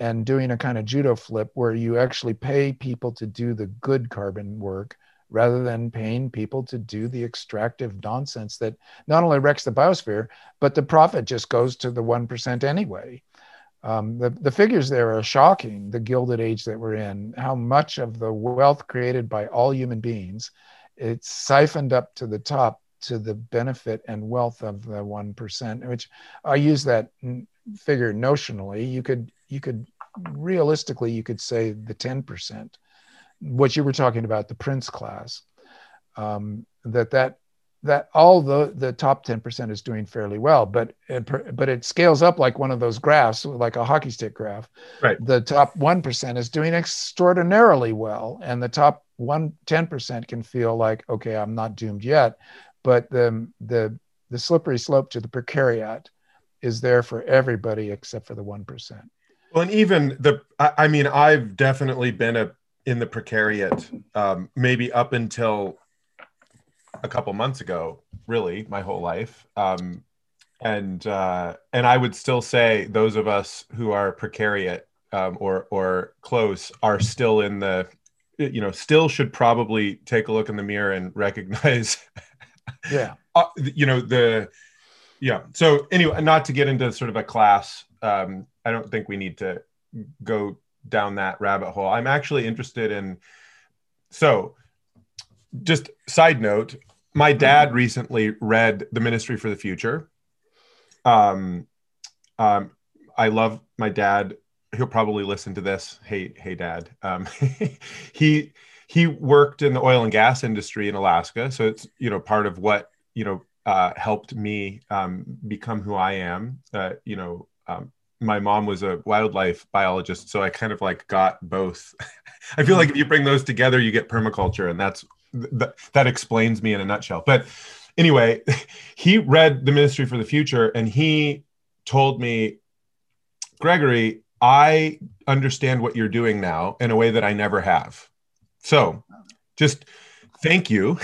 and doing a kind of judo flip where you actually pay people to do the good carbon work rather than paying people to do the extractive nonsense that not only wrecks the biosphere, but the profit just goes to the 1% anyway. Um, the, the figures there are shocking, the gilded age that we're in, how much of the wealth created by all human beings, it's siphoned up to the top to the benefit and wealth of the 1%, which I use that figure notionally. You could you could realistically you could say the 10% what you were talking about the prince class um, that that that all the the top 10% is doing fairly well but it, but it scales up like one of those graphs like a hockey stick graph. Right. The top 1% is doing extraordinarily well and the top 1 10% can feel like okay i'm not doomed yet but the the the slippery slope to the precariat is there for everybody except for the 1% well, and even the, I, mean, I've definitely been a in the precariat, um, maybe up until a couple months ago, really, my whole life. Um, and uh, and I would still say those of us who are precariat um, or or close are still in the, you know, still should probably take a look in the mirror and recognize, yeah, uh, you know the, yeah. So anyway, not to get into sort of a class um, I don't think we need to go down that rabbit hole. I'm actually interested in. So, just side note, my dad recently read The Ministry for the Future. Um, um, I love my dad. He'll probably listen to this. Hey, hey, dad. Um, he he worked in the oil and gas industry in Alaska, so it's you know part of what you know uh, helped me um, become who I am. Uh, you know, um, my mom was a wildlife biologist, so I kind of like got both. I feel mm. like if you bring those together, you get permaculture, and that's that, that explains me in a nutshell. But anyway, he read the Ministry for the Future, and he told me, Gregory, I understand what you're doing now in a way that I never have. So, just thank you.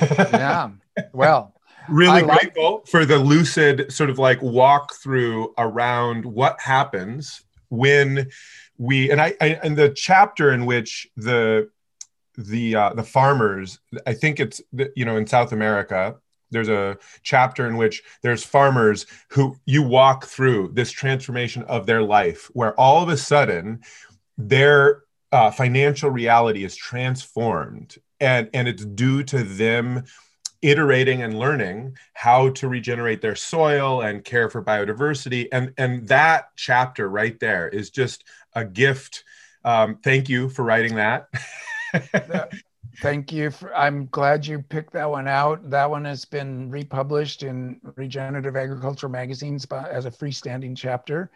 yeah. Well, really like- grateful for the lucid sort of like walk through around what happens when we and I, I and the chapter in which the the uh, the farmers i think it's you know in south america there's a chapter in which there's farmers who you walk through this transformation of their life where all of a sudden their uh, financial reality is transformed and and it's due to them iterating and learning how to regenerate their soil and care for biodiversity. And and that chapter right there is just a gift. Um, thank you for writing that. Thank you for, i'm glad you picked that one out. That one has been republished in regenerative agriculture magazines as a freestanding chapter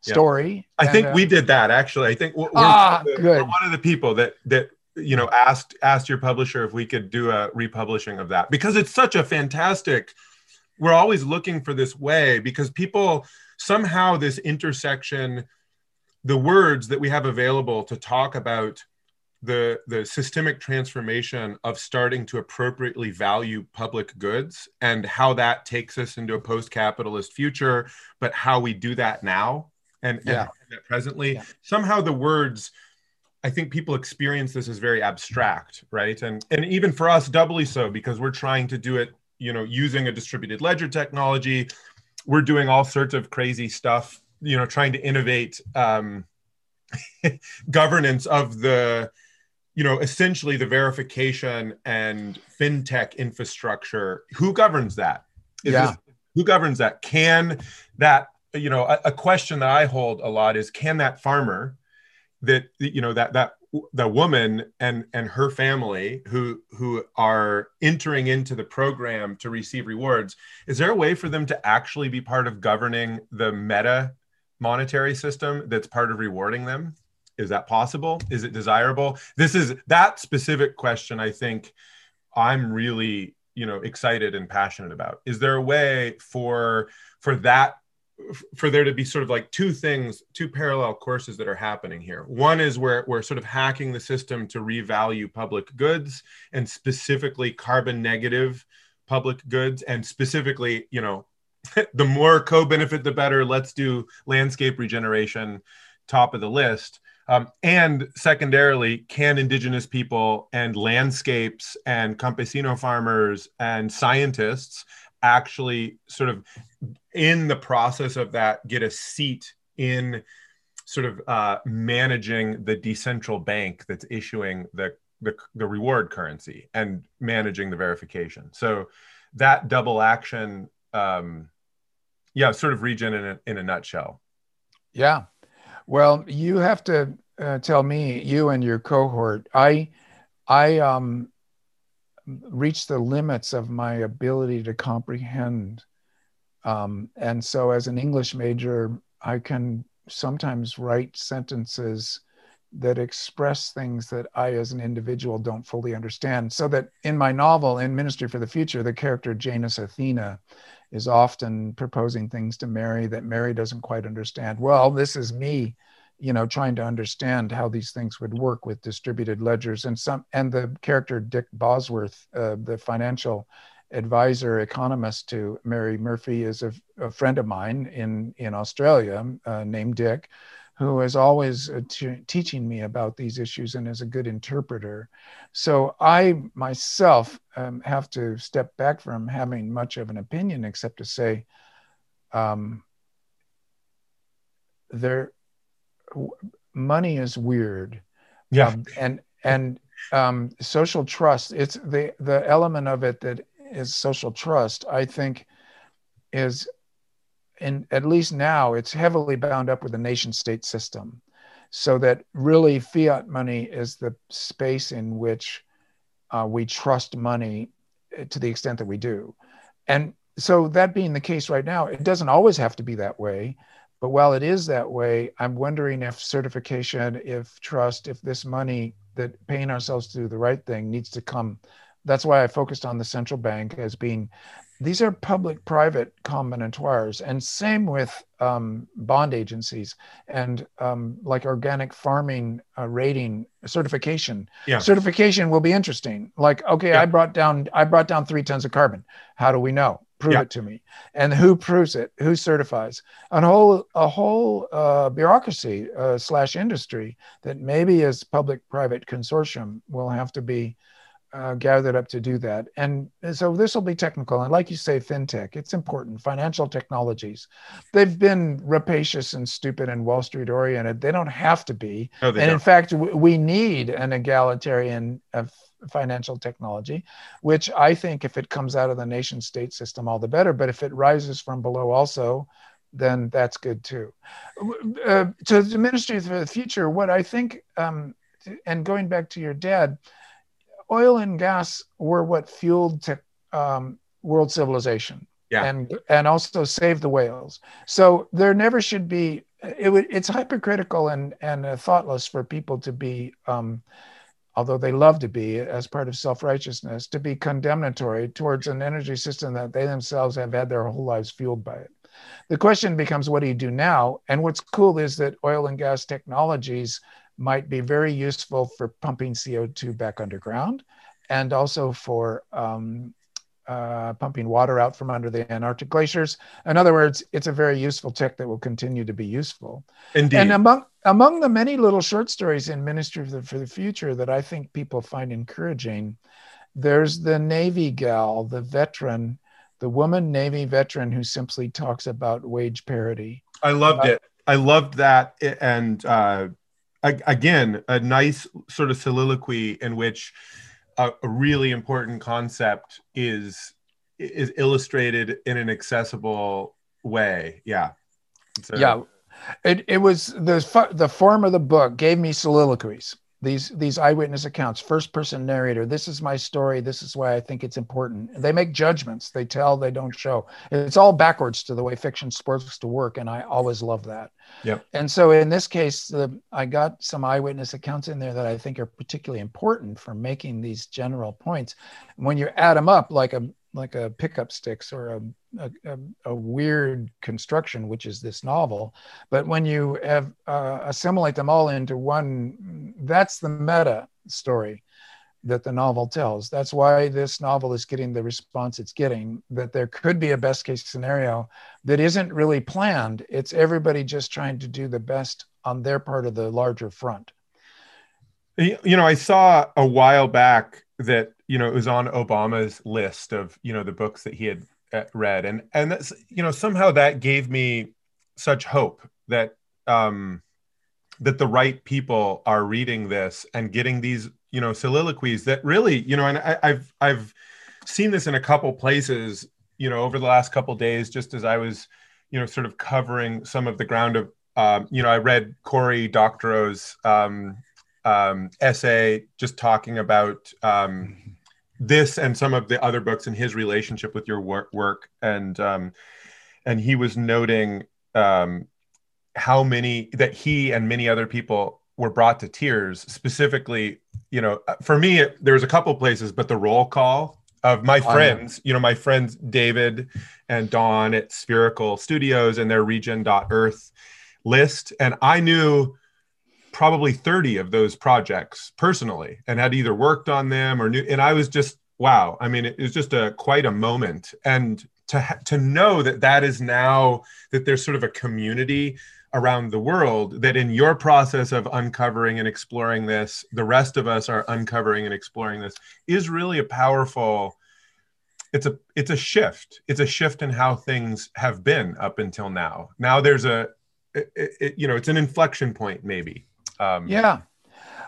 story i and, think uh, we did that actually. I think we're, ah, we're, good. we're one of the people that that you know asked asked your publisher if we could do a republishing of that because it's such a fantastic we're always looking for this way because people somehow this intersection the words that we have available to talk about the the systemic transformation of starting to appropriately value public goods and how that takes us into a post-capitalist future but how we do that now and, yeah. and presently yeah. somehow the words I think people experience this as very abstract, right? And and even for us, doubly so because we're trying to do it, you know, using a distributed ledger technology. We're doing all sorts of crazy stuff, you know, trying to innovate um, governance of the, you know, essentially the verification and fintech infrastructure. Who governs that? Is yeah. This, who governs that? Can that, you know, a, a question that I hold a lot is, can that farmer that you know that that the woman and and her family who who are entering into the program to receive rewards is there a way for them to actually be part of governing the meta monetary system that's part of rewarding them? Is that possible? Is it desirable? This is that specific question i think i'm really you know excited and passionate about. Is there a way for for that for there to be sort of like two things, two parallel courses that are happening here. One is where we're sort of hacking the system to revalue public goods and specifically carbon negative public goods and specifically, you know, the more co-benefit the better. Let's do landscape regeneration, top of the list. Um, and secondarily, can indigenous people and landscapes and campesino farmers and scientists actually sort of in the process of that get a seat in sort of uh, managing the decentral bank that's issuing the, the, the reward currency and managing the verification. So that double action um, yeah sort of regen in a, in a nutshell. Yeah. Well you have to uh, tell me you and your cohort i i um reached the limits of my ability to comprehend. Um, and so, as an English major, I can sometimes write sentences that express things that I, as an individual, don't fully understand. So that in my novel, in Ministry for the Future, the character Janus Athena is often proposing things to Mary that Mary doesn't quite understand. Well, this is me you know trying to understand how these things would work with distributed ledgers. And some and the character dick bosworth uh, the financial advisor economist to mary murphy is a, a friend of mine in in australia uh, named dick who is always uh, t- teaching me about these issues and is a good interpreter. So i myself um, have to step back from having much of an opinion except to say um, there money is weird. Yeah. Um, and and um, social trust. It's the the element of it that is social trust. I think is in at least now it's heavily bound up with the nation state system so that really fiat money is the space in which uh, we trust money eh, to the extent that we do and so that being the case right now it doesn't always have to be that way but while it is that way, I'm wondering if certification, if trust, if this money that paying ourselves to do the right thing needs to come. That's why I focused on the central bank as being these are public private combinatoires and same with um, bond agencies and um, like organic farming uh, rating certification yeah. certification will be interesting like okay yeah. i brought down i brought down three tons of carbon how do we know prove yeah. it to me and who proves it who certifies a whole a whole uh, bureaucracy uh, slash industry that maybe as public private consortium will have to be uh, gathered up to do that. And so this will be technical. And like you say, fintech, it's important. Financial technologies, they've been rapacious and stupid and Wall Street oriented. They don't have to be. No, and don't. in fact, we need an egalitarian uh, financial technology, which I think if it comes out of the nation state system, all the better. But if it rises from below also, then that's good too. Uh, to the Ministry for the Future, what I think, um, and going back to your dad, oil and gas were what fueled te- um, world civilization. Yeah. And and also saved the whales. So there never should be. It would. It's hypocritical and and uh, thoughtless for people to be, um, although they love to be, as part of self righteousness, to be condemnatory towards an energy system that they themselves have had their whole lives fueled by it. The question becomes, what do you do now? And what's cool is that oil and gas technologies might be very useful for pumping CO2 back underground and also for um, uh, pumping water out from under the Antarctic glaciers. In other words, it's a very useful tech that will continue to be useful. Indeed. And among among the many little short stories in Ministry for the, for the Future that I think people find encouraging, there's the Navy gal, the veteran, the woman Navy veteran who simply talks about wage parity. I loved uh, it. I loved that, and uh, again, a nice sort of soliloquy in which a, a really important concept is is illustrated in an accessible way. Yeah. So, yeah. It, it was the the form of the book gave me soliloquies these these eyewitness accounts first person narrator this is my story this is why i think it's important. They make judgments they tell they don't show. It's all backwards to the way fiction supposed to work and i always love that. Yep. And so in this case the, i got some eyewitness accounts in there that i think are particularly important for making these general points. When you add them up like a like a pickup sticks or a, a, a, weird construction, which is this novel. But when you have uh, assimilate them all into one, that's the meta story that the novel tells. That's why this novel is getting the response it's getting, that there could be a best case scenario that isn't really planned. It's everybody just trying to do the best on their part of the larger front. You know, I saw a while back that you know it was on Obama's list of you know the books that he had uh, read, and and that's you know somehow that gave me such hope that um, that the right people are reading this and getting these you know soliloquies that really you know and I, I've I've seen this in a couple places you know over the last couple days just as I was you know sort of covering some of the ground of um, you know I read Cory Doctorow's um, um, essay just talking about um, this and some of the other books and his relationship with your work, work. and um, and he was noting um, how many that he and many other people were brought to tears specifically you know for me it, there was a couple places but the roll call of my friends you know my friends david and dawn at spherical studios and their regen.earth list. And i knew probably 30 of those projects personally and had either worked on them or knew and i was just wow. I mean it was just a quite a moment. And to to know that that is now that there's sort of a community around the world that in your process of uncovering and exploring this the rest of us are uncovering and exploring this is really a powerful it's a it's a shift. It's a shift in how things have been up until now. Now there's a it, it, you know it's an inflection point maybe um, yeah.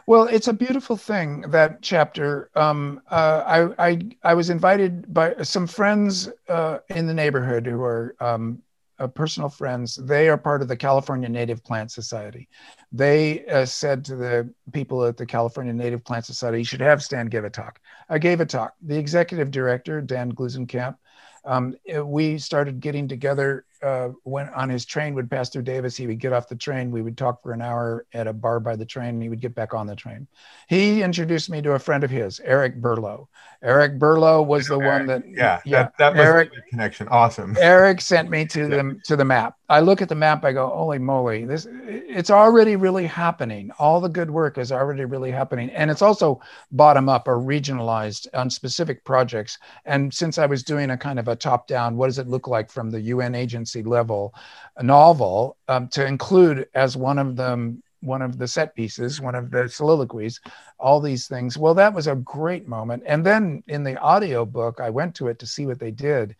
Well, it's a beautiful thing that chapter. Um, uh, I, I I was invited by some friends uh, in the neighborhood who are um, uh, personal friends. They are part of the California Native Plant Society. They uh, said to the people at the California Native Plant Society, "You should have Stan give a talk." I gave a talk. The executive director, Dan Gluesenkamp, um, we started getting together uh, when on his train would pass through Davis, he would get off the train. We would talk for an hour at a bar by the train, and he would get back on the train. He introduced me to a friend of his, Eric Burlow. Eric Burlow was the Eric, one that yeah, yeah, that, that Eric connection. Awesome. Eric sent me to yeah. the to the map. I look at the map, I go, holy moly, this it's already really happening. All the good work is already really happening, and it's also bottom up or regionalized on specific projects. And since I was doing a kind of a top down, what does it look like from the UN agency? Level novel um, to include as one of them one of the set pieces, one of the soliloquies, all these things. Well, that was a great moment. And then in the audio book, I went to it to see what they did.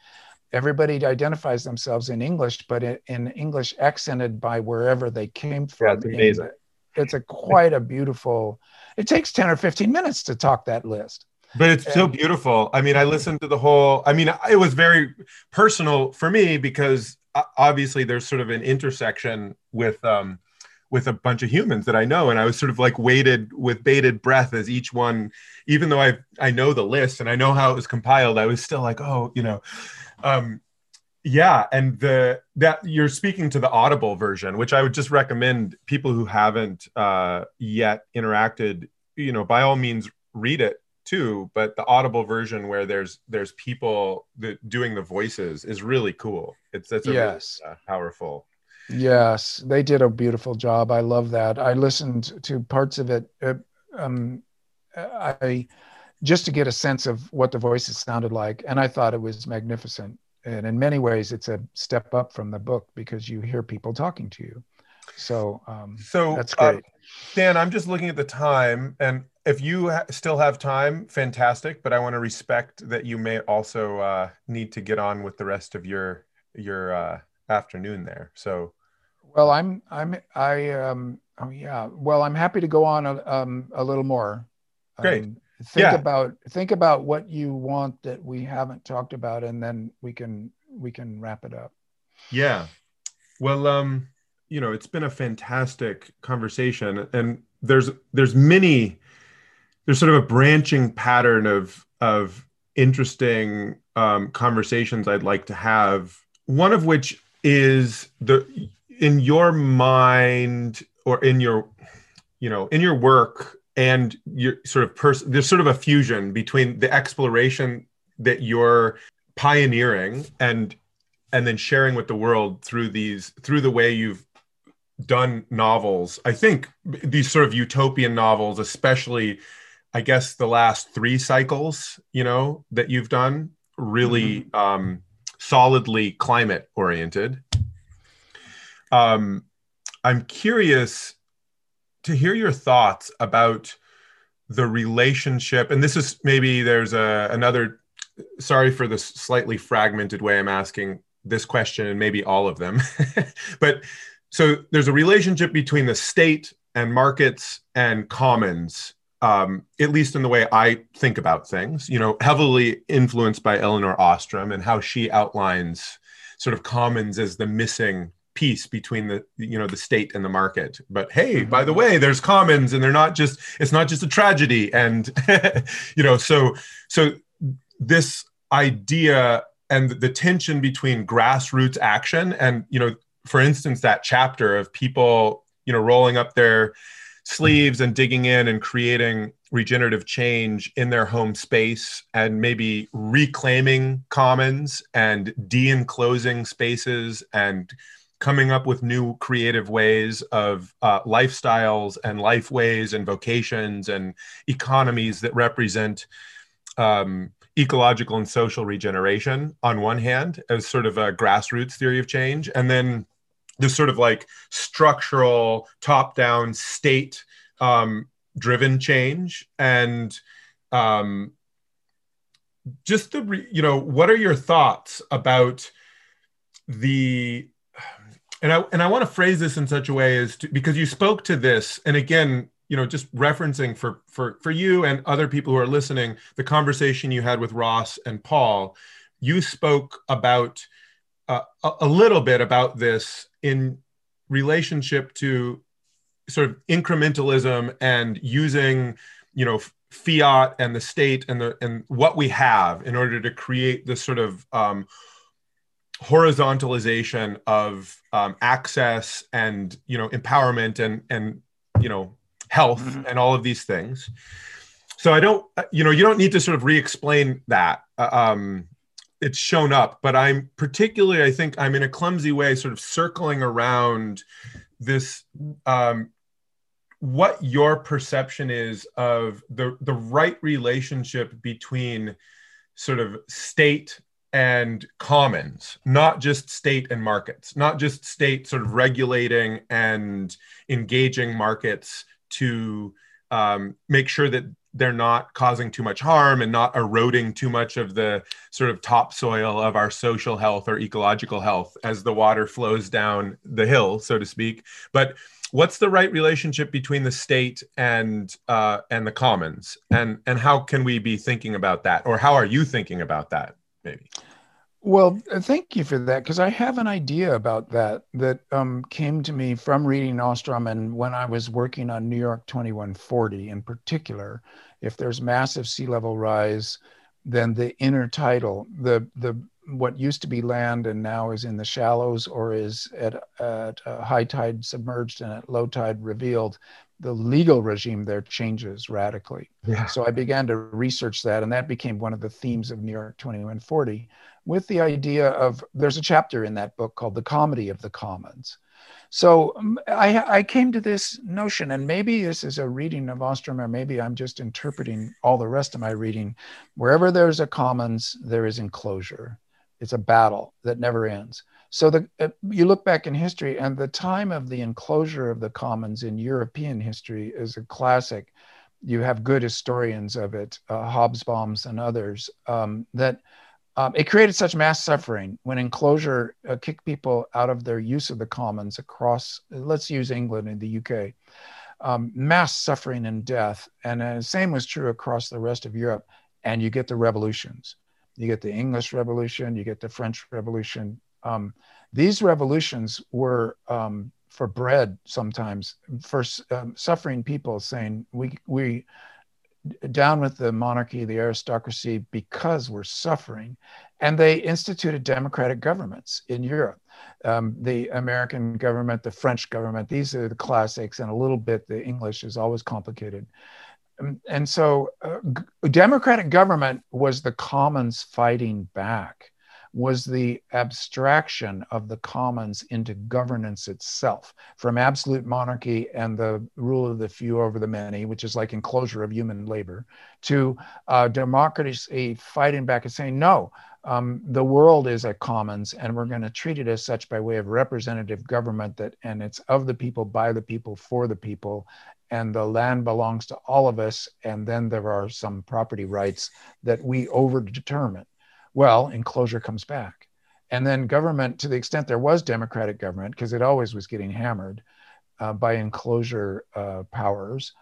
Everybody identifies themselves in English, but in English accented by wherever they came from. Yeah, it's amazing. It's a quite a beautiful. It takes ten or fifteen minutes to talk that list but it's and, so beautiful i mean i listened to the whole i mean it was very personal for me because obviously there's sort of an intersection with um with a bunch of humans that I know. And I was sort of like waited with bated breath as each one, even though I I know the list and I know how it was compiled, I was still like, oh, you know, um, yeah. And the that you're speaking to the Audible version, which I would just recommend people who haven't uh, yet interacted, you know, by all means read it too. But the Audible version where there's there's people that doing the voices is really cool. It's that's a yes. really uh, powerful Yes, they did a beautiful job. I love that. I listened to parts of it. Uh, um, I just to get a sense of what the voices sounded like, and I thought it was magnificent. And in many ways, it's a step up from the book because you hear people talking to you. So, um, so that's great. Uh, Dan, I'm just looking at the time, and if you ha- still have time, fantastic. But I want to respect that you may also uh, need to get on with the rest of your your uh, afternoon there. So well, I'm I'm I um oh yeah. Well, I'm happy to go on a, um a little more. Great. Um, think yeah. about think about what you want that we haven't talked about, and then we can we can wrap it up. Yeah. Well, um, you know, it's been a fantastic conversation, and there's there's many there's sort of a branching pattern of of interesting um, conversations I'd like to have. One of which is the in your mind or in your you know in your work and your sort of person there's sort of a fusion between the exploration that you're pioneering and and then sharing with the world through these through the way you've done novels i think these sort of utopian novels especially i guess the last three cycles you know that you've done really mm-hmm. um solidly climate oriented um, I'm curious to hear your thoughts about the relationship, and this is maybe there's a another. Sorry for the slightly fragmented way I'm asking this question, and maybe all of them, but so there's a relationship between the state and markets and commons um, at least in the way I think about things, you know, heavily influenced by Elinor Ostrom and how she outlines sort of commons as the missing piece between the you know the state and the market but hey mm-hmm. by the way there's commons and they're not just it's not just a tragedy and you know so so this idea and the tension between grassroots action and you know for instance that chapter of people you know rolling up their sleeves and digging in and creating regenerative change in their home space and maybe reclaiming commons and de-enclosing spaces and coming up with new creative ways of uh, lifestyles and life ways and vocations and economies that represent um, ecological and social regeneration on one hand as sort of a grassroots theory of change. And then this sort of like structural top down state um, driven change. And um, just the re- you know what are your thoughts about the and I and I want to phrase this in such a way as to, because you spoke to this, and again, you know, just referencing for for for you and other people who are listening, the conversation you had with Ross and Paul, you spoke about uh, a, little bit about this in relationship to sort of incrementalism and using, you know, fiat and the state and the and what we have in order to create this sort of um, horizontalization of um, access and you know empowerment and and you know health mm-hmm. and all of these things so i don't uh, you know you don't need to sort of re-explain that uh, um, it's shown up but i'm particularly i think i'm in a clumsy way sort of circling around this um, what your perception is of the the right relationship between sort of state and commons, not just state and markets, not just state sort of regulating and engaging markets to um, make sure that they're not causing too much harm and not eroding too much of the sort of topsoil of our social health or ecological health as the water flows down the hill, so to speak. But what's the right relationship between the state and uh, and the commons, and and how can we be thinking about that, or how are you thinking about that, maybe? Well, uh, thank you for that because I have an idea about that that um, came to me from reading Ostrom and when I was working on New York 2140 in particular. If there's massive sea level rise, then the inner intertidal, the the what used to be land and now is in the shallows or is at, at high tide submerged and at low tide revealed, the legal regime there changes radically. Yeah. So I began to research that, and that became one of the themes of New York 2140 with the idea of there's a chapter in that book called The Comedy of the Commons. So um, I, I, came to this notion, and maybe this is a reading of Ostrom, or maybe I'm just interpreting all the rest of my reading. Wherever there's a commons, there is enclosure. It's a battle that never ends. So the, uh, you look back in history, and the time of the enclosure of the commons in European history is a classic. You have good historians of it, uh, Hobsbawms and others, um, that um, it created such mass suffering when enclosure uh, kicked people out of their use of the commons across, let's use England and the UK, um, mass suffering and death. And the uh, same was true across the rest of Europe. And you get the revolutions. You get the English Revolution, you get the French Revolution. Um, these revolutions were um, for bread sometimes, for um, suffering people saying, we, we, down with the monarchy, the aristocracy, because we're suffering. And they instituted democratic governments in Europe. Um, the American government, the French government, these are the classics, and a little bit the English is always complicated. Um, and so, uh, democratic government was the commons fighting back was the abstraction of the commons into governance itself. From absolute monarchy and the rule of the few over the many, which is like enclosure of human labor, to uh, democracy fighting back and saying, no, um, the world is a commons and we're going to treat it as such by way of representative government that and it's of the people by the people for the people and the land belongs to all of us and then there are some property rights that we over determine well, enclosure comes back. And then government, to the extent there was democratic government, because it always was getting hammered uh, by enclosure uh, powers,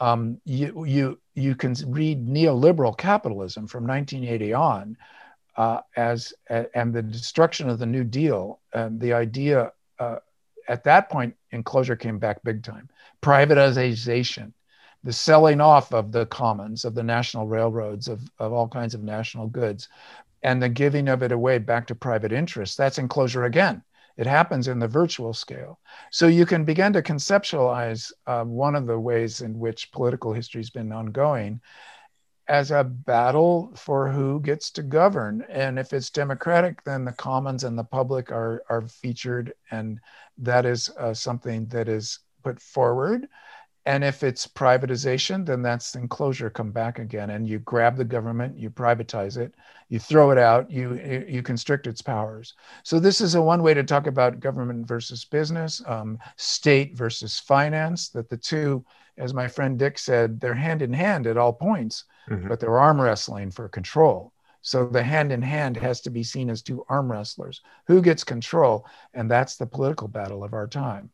um, you, you, you can read neoliberal capitalism from 1980 on uh, as, and the destruction of the New Deal, and the idea uh, at that point, enclosure came back big time. Privatization, the selling off of the commons, of the national railroads, of, of all kinds of national goods, and the giving of it away back to private interests. That's enclosure again. It happens in the virtual scale. So you can begin to conceptualize uh, one of the ways in which political history has been ongoing as a battle for who gets to govern. And if it's democratic, then the commons and the public are, are featured, and that is uh, something that is put forward. And if it's privatization, then that's enclosure come back again. And you grab the government, you privatize it, you throw it out, you you constrict its powers. So this is a one way to talk about government versus business, um, state versus finance. That the two, as my friend Dick said, they're hand in hand at all points, mm-hmm. but they're arm wrestling for control. So the hand in hand has to be seen as two arm wrestlers. Who gets control? And that's the political battle of our time.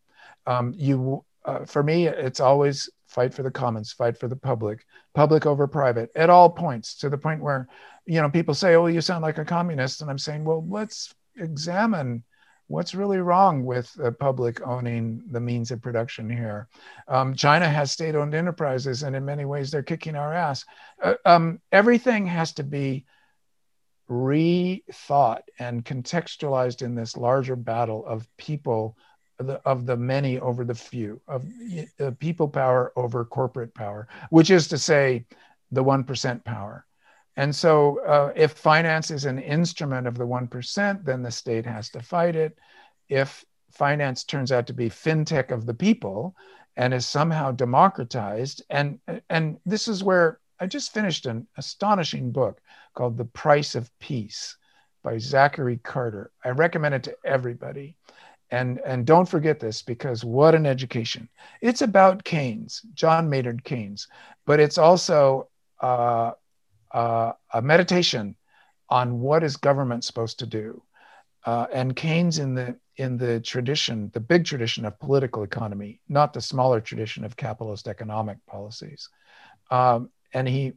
Um, you uh, for me, it's always fight for the commons, fight for the public, public over private at all points to the point where, you know, people say, oh, you sound like a communist. And I'm saying, well, let's examine what's really wrong with the public owning the means of production here. Um, China has state owned enterprises, and in many ways, they're kicking our ass. Uh, um, everything has to be rethought and contextualized in this larger battle of people the, of the many over the few, of uh, people power over corporate power, which is to say, the 1% power. And so, uh, if finance is an instrument of the 1%, then the state has to fight it. If finance turns out to be fintech of the people and is somehow democratized, and, and this is where I just finished an astonishing book called The Price of Peace by Zachary Carter. I recommend it to everybody. And, and don't forget this because what an education. It's about Keynes, John Maynard Keynes, but it's also uh, uh, a meditation on what is government supposed to do. Uh, and Keynes in the in the tradition, the big tradition of political economy, not the smaller tradition of capitalist economic policies. Um, and he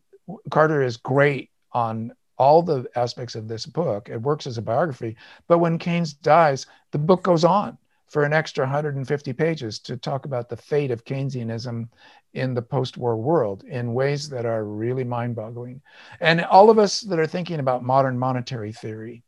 Carter is great on all the aspects of this book. It works as a biography, but when Keynes dies, the book goes on for an extra 150 pages to talk about the fate of Keynesianism in the post-war world in ways that are really mind-boggling. And all of us that are thinking about modern monetary theory,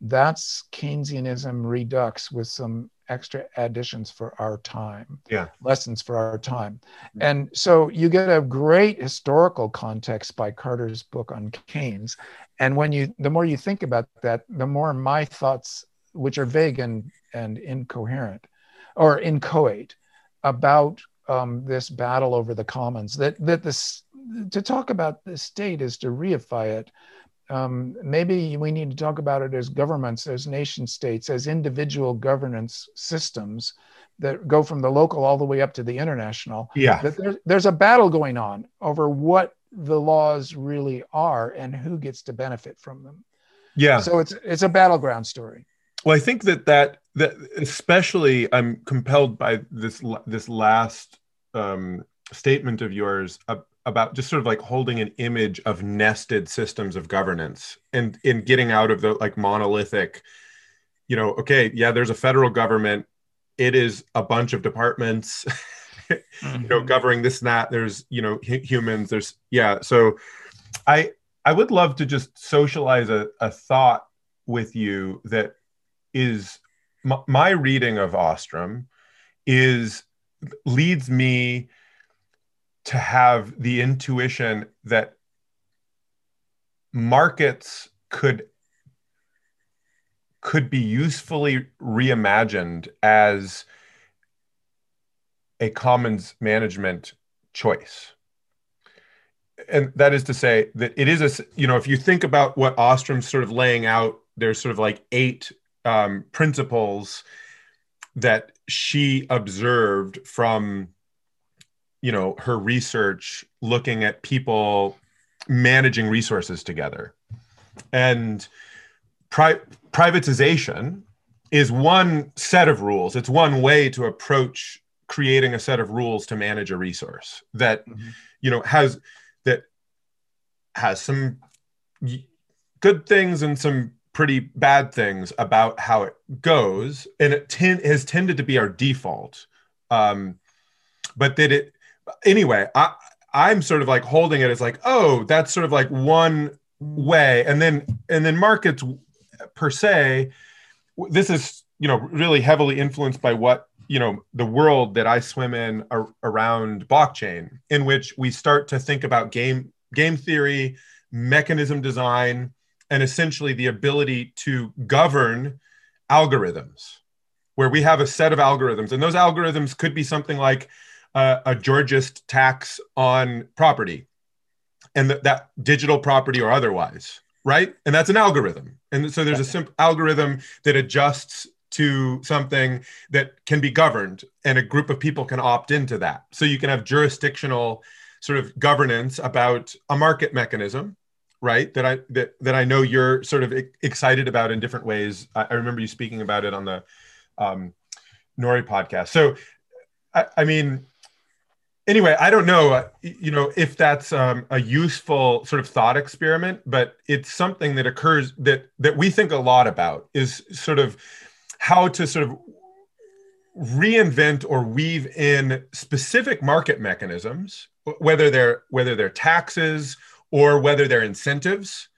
that's Keynesianism redux with some extra additions for our time, yeah, lessons for our time. And so you get a great historical context by Carter's book on Keynes. And when you, the more you think about that, the more my thoughts, which are vague and, and incoherent or inchoate about um, this battle over the commons, that, that this, to talk about the state is to reify it um, maybe we need to talk about it as governments, as nation states, as individual governance systems that go from the local all the way up to the international. Yeah. That there's, there's a battle going on over what the laws really are and who gets to benefit from them. Yeah. So it's it's a battleground story. Well, I think that that that especially I'm compelled by this this last um, statement of yours about just sort of like holding an image of nested systems of governance and in getting out of the like monolithic you know okay yeah there's a federal government it is a bunch of departments mm-hmm. you know mm-hmm. governing this and that there's you know h- humans there's yeah so i i would love to just socialize a, a thought with you that is m- my reading of ostrom is leads me to have the intuition that markets could could be usefully reimagined as a commons management choice. And that is to say that it is a you know if you think about what ostrom's sort of laying out there's sort of like eight um, principles that she observed from you know her research looking at people managing resources together. And pri- privatization is one set of rules. It's one way to approach creating a set of rules to manage a resource that mm-hmm. you know has that has some good things and some pretty bad things about how it goes. And it ten- has tended to be our default. Um, but that it anyway, I I'm sort of like holding it as like, oh, that's sort of like one way, and then and then markets per se. This is you know really heavily influenced by what you know the world that I swim in ar- around blockchain, in which we start to think about game game theory, mechanism design, and essentially the ability to govern algorithms, where we have a set of algorithms, and those algorithms could be something like uh, a Georgist tax on property and th- that digital property or otherwise, right? And that's an algorithm. And so there's a simple algorithm that adjusts to something that can be governed and a group of people can opt into that. So you can have jurisdictional sort of governance about a market mechanism right that i that, that i know you're sort of excited about in different ways i, I remember you speaking about it on the um, nori podcast so I, I mean anyway, I don't know, uh, you know, if that's um, a useful sort of thought experiment, but it's something that occurs that that we think a lot about is sort of how to sort of reinvent or weave in specific market mechanisms, whether they're whether they're taxes or whether they're incentives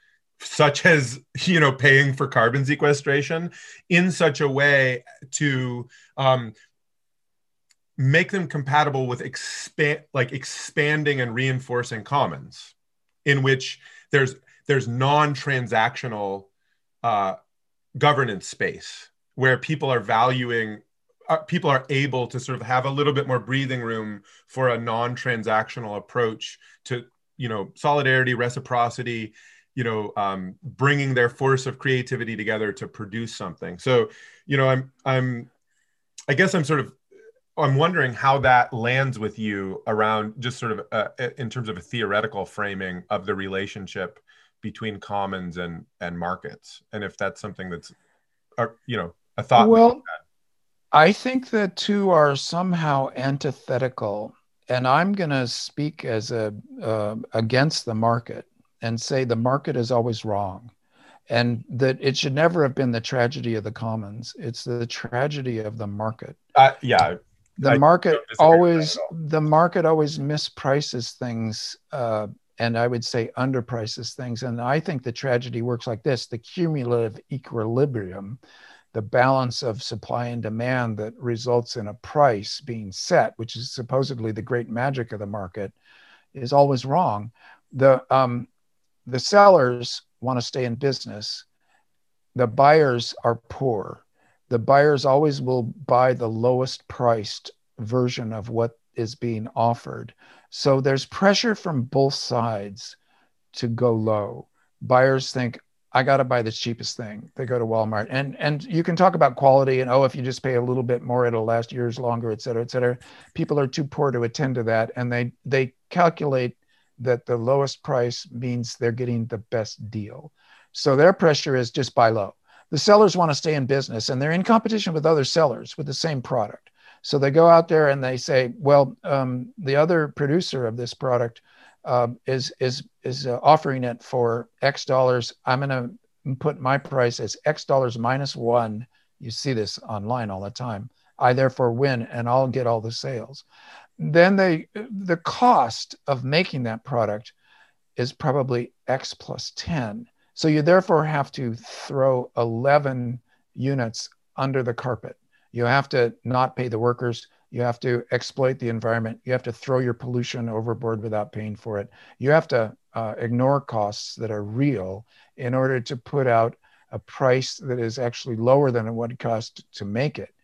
such as you know paying for carbon sequestration in such a way to um, make them compatible with expand like expanding and reinforcing commons in which there's there's non-transactional uh, governance space where people are valuing uh, people are able to sort of have a little bit more breathing room for a non-transactional approach to you know solidarity reciprocity you know um, bringing their force of creativity together to produce something. So you know i'm i'm i guess i'm sort of i'm wondering how that lands with you around just sort of uh, in terms of a theoretical framing of the relationship between commons and and markets and if that's something that's uh, you know a thought well i think the two are somehow antithetical and i'm going to speak as a uh, against the market and say the market is always wrong and that it should never have been the tragedy of the commons. It's the tragedy of the market. Uh, yeah the market always the market always misprices things uh, and i would say underprices things and i think the tragedy works like this the cumulative equilibrium the balance of supply and demand that results in a price being set which is supposedly the great magic of the market is always wrong the um, the sellers want to stay in business. The buyers are poor. The buyers always will buy the lowest priced version of what is being offered. So there's pressure from both sides to go low. Buyers think, I got to buy the cheapest thing. They go to Walmart. And and you can talk about quality and oh, if you just pay a little bit more, it'll last years longer, et cetera, et cetera. People are too poor to attend to that. And they they calculate that the lowest price means they're getting the best deal. So their pressure is just buy low. The sellers want to stay in business and they're in competition with other sellers with the same product. So they go out there and they say, well, um, the other producer of this product uh, is is is uh, offering it for X dollars. I'm going to put my price as X dollars minus one. You see this online all the time. I therefore win and I'll get all the sales then they the cost of making that product is probably x plus 10 so you therefore have to throw 11 units under the carpet you have to not pay the workers you have to exploit the environment you have to throw your pollution overboard without paying for it you have to uh, ignore costs that are real in order to put out a price that is actually lower than it would cost to make it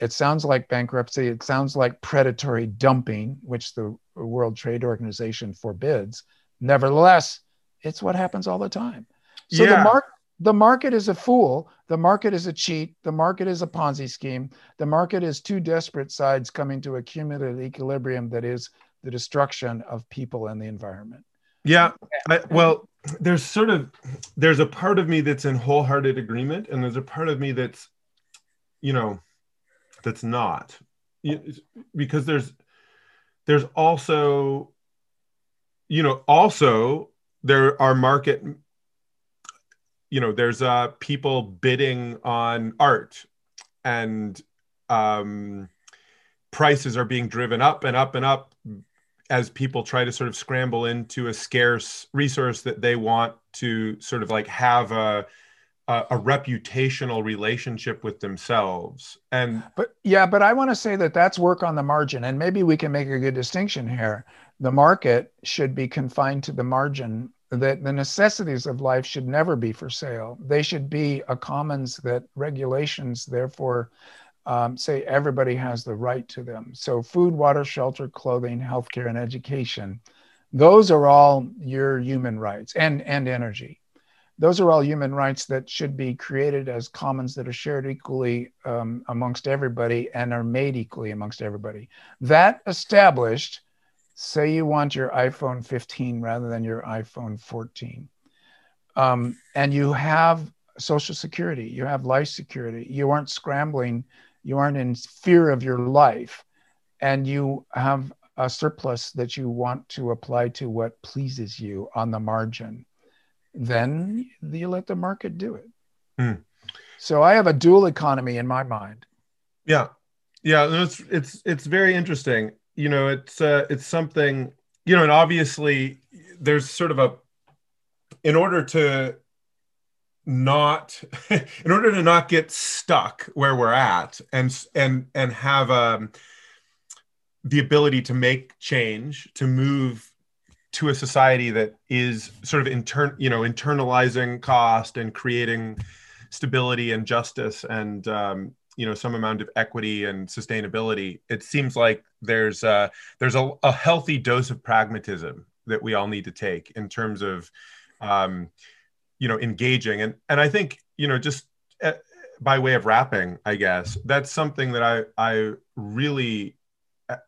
it sounds like bankruptcy. It sounds like predatory dumping, which the World Trade Organization forbids. Nevertheless, it's what happens all the time. So yeah. the mark the market is a fool. The market is a cheat. The market is a Ponzi scheme. The market is two desperate sides coming to a cumulative equilibrium that is the destruction of people and the environment. Yeah. I, well, there's sort of there's a part of me that's in wholehearted agreement, and there's a part of me that's, you know, that's not because there's there's also you know also there are market you know there's uh people bidding on art and um prices are being driven up and up and up as people try to sort of scramble into a scarce resource that they want to sort of like have a a, a reputational relationship with themselves. And but yeah but i want to say that that's work on the margin and maybe we can make a good distinction here. The market should be confined to the margin that the necessities of life should never be for sale. They should be a commons that regulations therefore um, say everybody has the right to them. So food water shelter clothing healthcare and education those are all your human rights and and energy. Those are all human rights that should be created as commons that are shared equally um, amongst everybody and are made equally amongst everybody. That established, say you want your iPhone 15 rather than your iPhone 14, um, and you have Social Security, you have life security, you aren't scrambling, you aren't in fear of your life, and you have a surplus that you want to apply to what pleases you on the margin then you let the market do it. Mm. So I have a dual economy in my mind. Yeah, yeah, it's it's it's very interesting. You know, it's uh, it's something you know, and obviously there's sort of a in order to not in order to not get stuck where we're at and and and have um the ability to make change to move to a society that is sort of intern you know internalizing cost and creating stability and justice and um, you know some amount of equity and sustainability it seems like there's a, there's a, a healthy dose of pragmatism that we all need to take in terms of um, you know engaging. And and i think you know just uh, by way of wrapping i guess that's something that i i really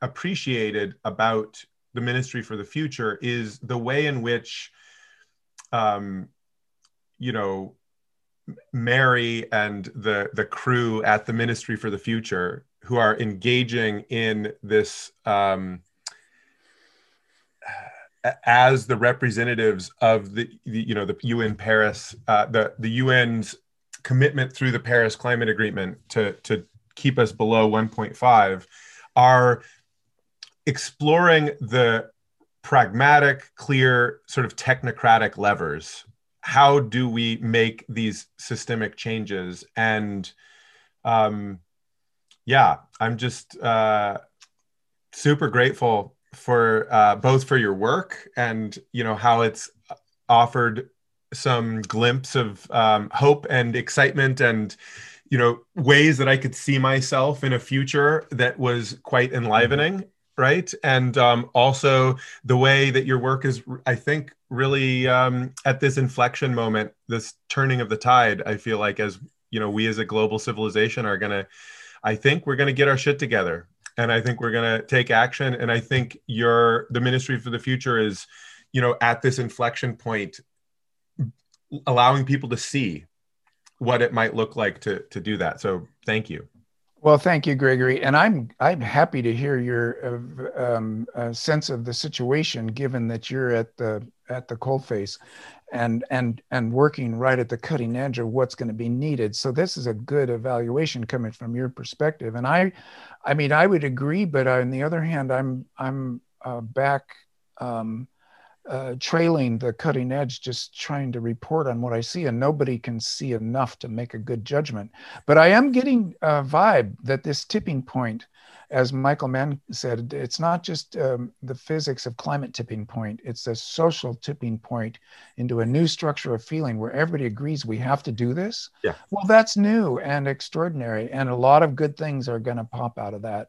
appreciated about the ministry for the future is the way in which um you know mary and the the crew at the ministry for the future who are engaging in this um as the representatives of the, the, you know the UN Paris uh, the the UN's commitment through the Paris Climate Agreement to to keep us below 1.5 are exploring the pragmatic, clear, sort of technocratic levers. How do we make these systemic changes? And um, yeah, I'm just uh, super grateful for uh, both for your work and you know how it's offered some glimpse of um, hope and excitement and you know ways that I could see myself in a future that was quite enlivening right and um, also the way that your work is i think really um, at this inflection moment this turning of the tide i feel like as you know we as a global civilization are to i think we're to get our shit together and I think we're to take action. And I think your the ministry for the future is, you know, at this inflection point, allowing people to see what it might look like to to do that. So thank you. Well, thank you, Gregory, and I'm I'm happy to hear your uh, um, uh, sense of the situation, given that you're at the at the coalface, and and and working right at the cutting edge of what's going to be needed. So this is a good evaluation coming from your perspective, and I I mean, I would agree, but on the other hand, I'm I'm uh, back um, uh, trailing the cutting edge, just trying to report on what I see, and nobody can see enough to make a good judgment. But I am getting a vibe that this tipping point as Michael Mann said, it's not just um, the physics of climate tipping point, it's a social tipping point into a new structure of feeling where everybody agrees we have to do this. Yeah. Well, that's new and extraordinary. And a lot of good things are going to pop out of that.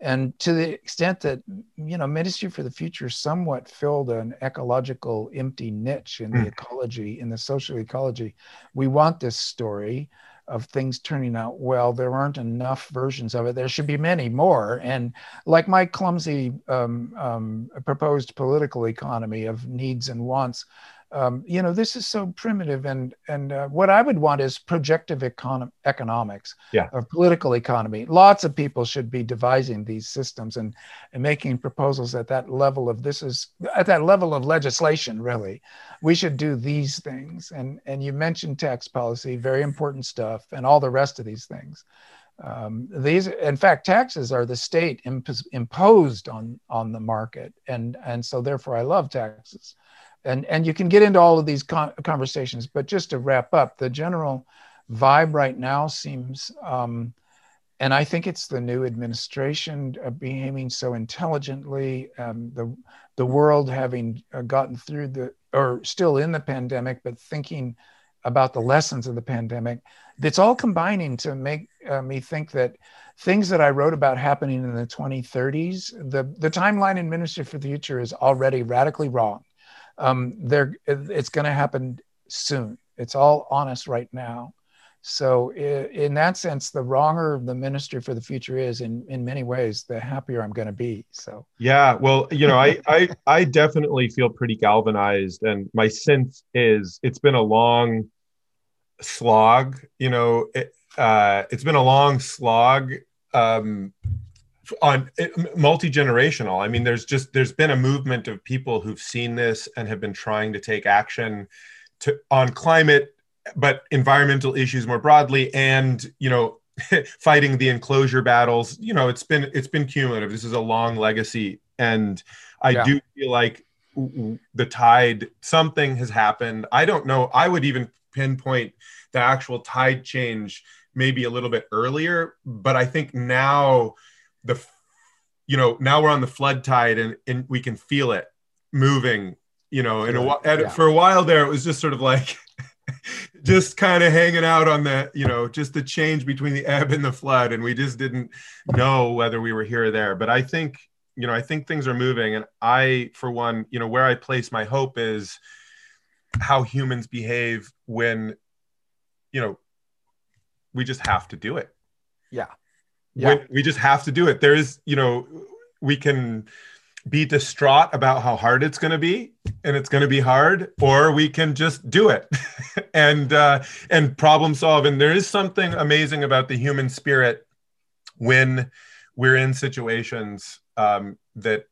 And to the extent that, you know, Ministry for the Future somewhat filled an ecological empty niche in the mm. ecology, in the social ecology, we want this story of things turning out well. There aren't enough versions of it. There should be many more. And like my clumsy um, um, proposed political economy of needs and wants, um, you know, this is so primitive. And and uh, what I would want is projective econ- economics yeah. of political economy. Lots of people should be devising these systems and, and making proposals at that level of this is at that level of legislation. Really, we should do these things. And and you mentioned tax policy, very important stuff, and all the rest of these things. Um, these, in fact, taxes are the state imp- imposed on on the market, and and so therefore I love taxes and and you can get into all of these con- conversations but just to wrap up the general vibe right now seems um, and i think it's the new administration uh, behaving so intelligently um, the the world having uh, gotten through the or still in the pandemic but thinking about the lessons of the pandemic it's all combining to make uh, me think that things that i wrote about happening in the 2030s the the timeline in ministry for the future is already radically wrong um, they're it's going to happen soon. It's all on us right now. So in that sense, the wronger the ministry for the future is in, in many ways, the happier I'm going to be. So yeah, well, you know, I, I I definitely feel pretty galvanized, and my sense is it's been a long slog. You know, it, uh, it's been a long slog um, on eh, multi-generational. I mean there's just there's been a movement of people who've seen this and have been trying to take action to on climate but environmental issues more broadly and you know fighting the enclosure battles. You know it's been it's been cumulative. This is a long legacy. And i yeah. do feel like the tide something has happened. I don't know. I would even pinpoint the actual tide change maybe a little bit earlier but i think now the you know now we're on the flood tide and, and we can feel it moving you know and, a, yeah. for a while there it was just sort of like just kind of hanging out on the you know just the change between the ebb and the flood and we just didn't know whether we were here or there. But i think you know i think things are moving and i for one you know where i place my hope is how humans behave when you know we just have to do it. Yeah yeah. We just have to do it. There is you know we can be distraught about how hard it's going to be and it's going to be hard or we can just do it. And uh, and problem solve. And there is something amazing about the human spirit when we're in situations um, that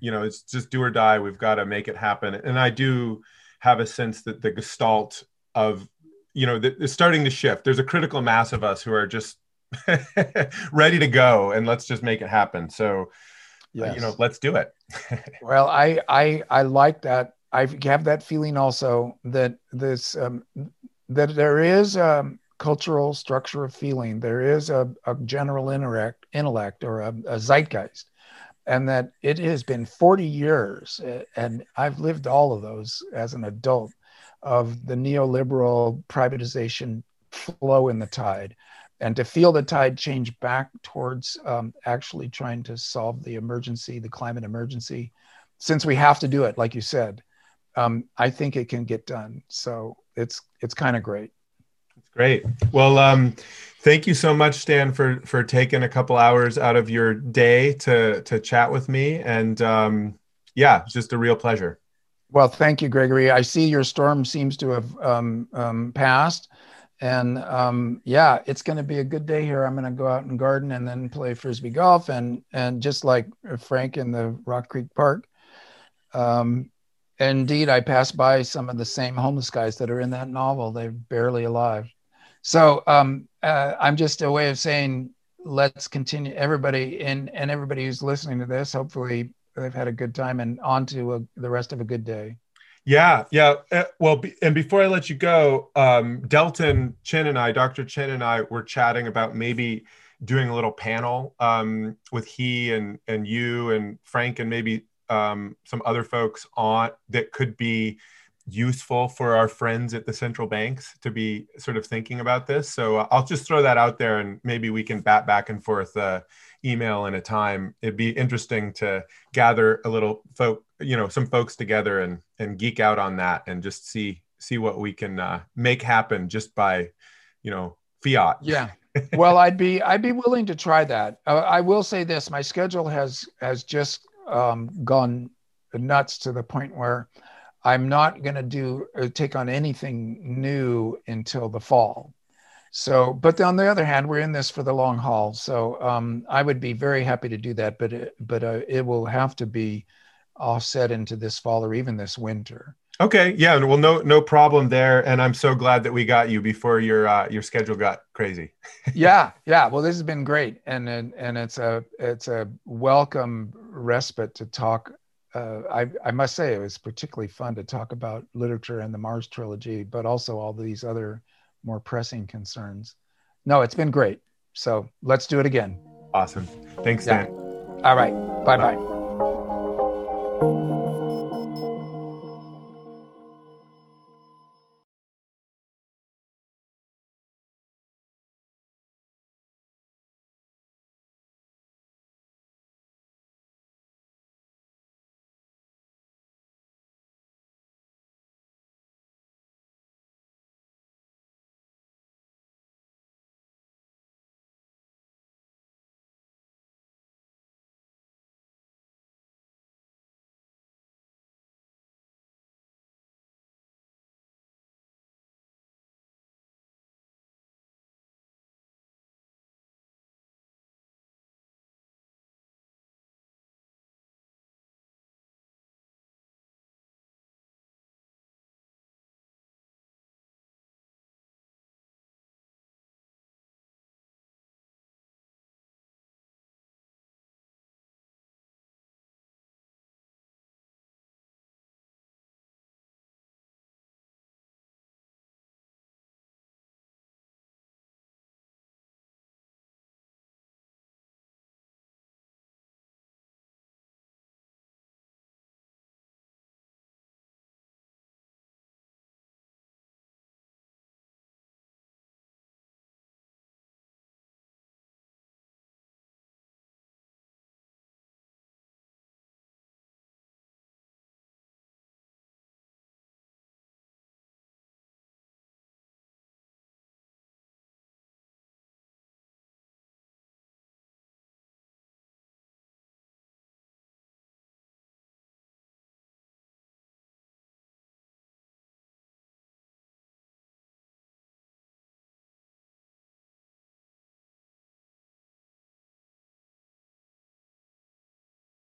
you know it's just do or die. We've got to make it happen. And i do have a sense that the gestalt of you know it's starting to shift. There's a critical mass of us who are just ready to go and let's just make it happen. So yes. uh, you know let's do it. Well i i i like that. I have that feeling also that this um, that there is a cultural structure of feeling. There is a, a general intellect intellect or a, a zeitgeist and that it has been 40 years and i've lived all of those as an adult of the neoliberal privatization flow in the tide and to feel the tide change back towards um, actually trying to solve the emergency the climate emergency since we have to do it like you said um, i think it can get done. So it's it's kind of great. It's great. Well um, thank you so much stan for for taking a couple hours out of your day to to chat with me. And um, yeah it's just a real pleasure. Well thank you gregory. I see your storm seems to have um, um, passed and um, yeah it's going to be a good day here i'm going to go out and garden and then play frisbee golf and and just like frank in the rock creek park um, indeed i passed by some of the same homeless guys that are in that novel they're barely alive so um, uh, I'm just a way of saying let's continue. Everybody and and everybody who's listening to this, hopefully they've had a good time and on to a, the rest of a good day. Yeah, yeah. Uh, well, be, and before I let you go, um, Delton Chen and I, Dr. Chen and I, were chatting about maybe doing a little panel um, with he and and you and Frank and maybe um, some other folks on that could be useful for our friends at the central banks to be sort of thinking about this. So uh, I'll just throw that out there and maybe we can bat back and forth uh, email in a time. It'd be interesting to gather a little folk, you know, some folks together and and geek out on that and just see see what we can uh, make happen just by, you know, fiat. Yeah. well, I'd be I'd be willing to try that. Uh, I will say this: my schedule has has just um, gone nuts to the point where I'm not going to do uh, take on anything new until the fall. So, but on the other hand, we're in this for the long haul. So, um, I would be very happy to do that, but it, but uh, it will have to be offset into this fall or even this winter. Okay, yeah, well, no, no problem there, and I'm so glad that we got you before your uh, your schedule got crazy. yeah, yeah. Well, this has been great, and and and it's a it's a welcome respite to talk uh, I, I, must say it was particularly fun to talk about literature and the Mars trilogy, but also all these other more pressing concerns. No, it's been great. So let's do it again. Awesome. Thanks, Dan. Yeah. All right. Bye bye.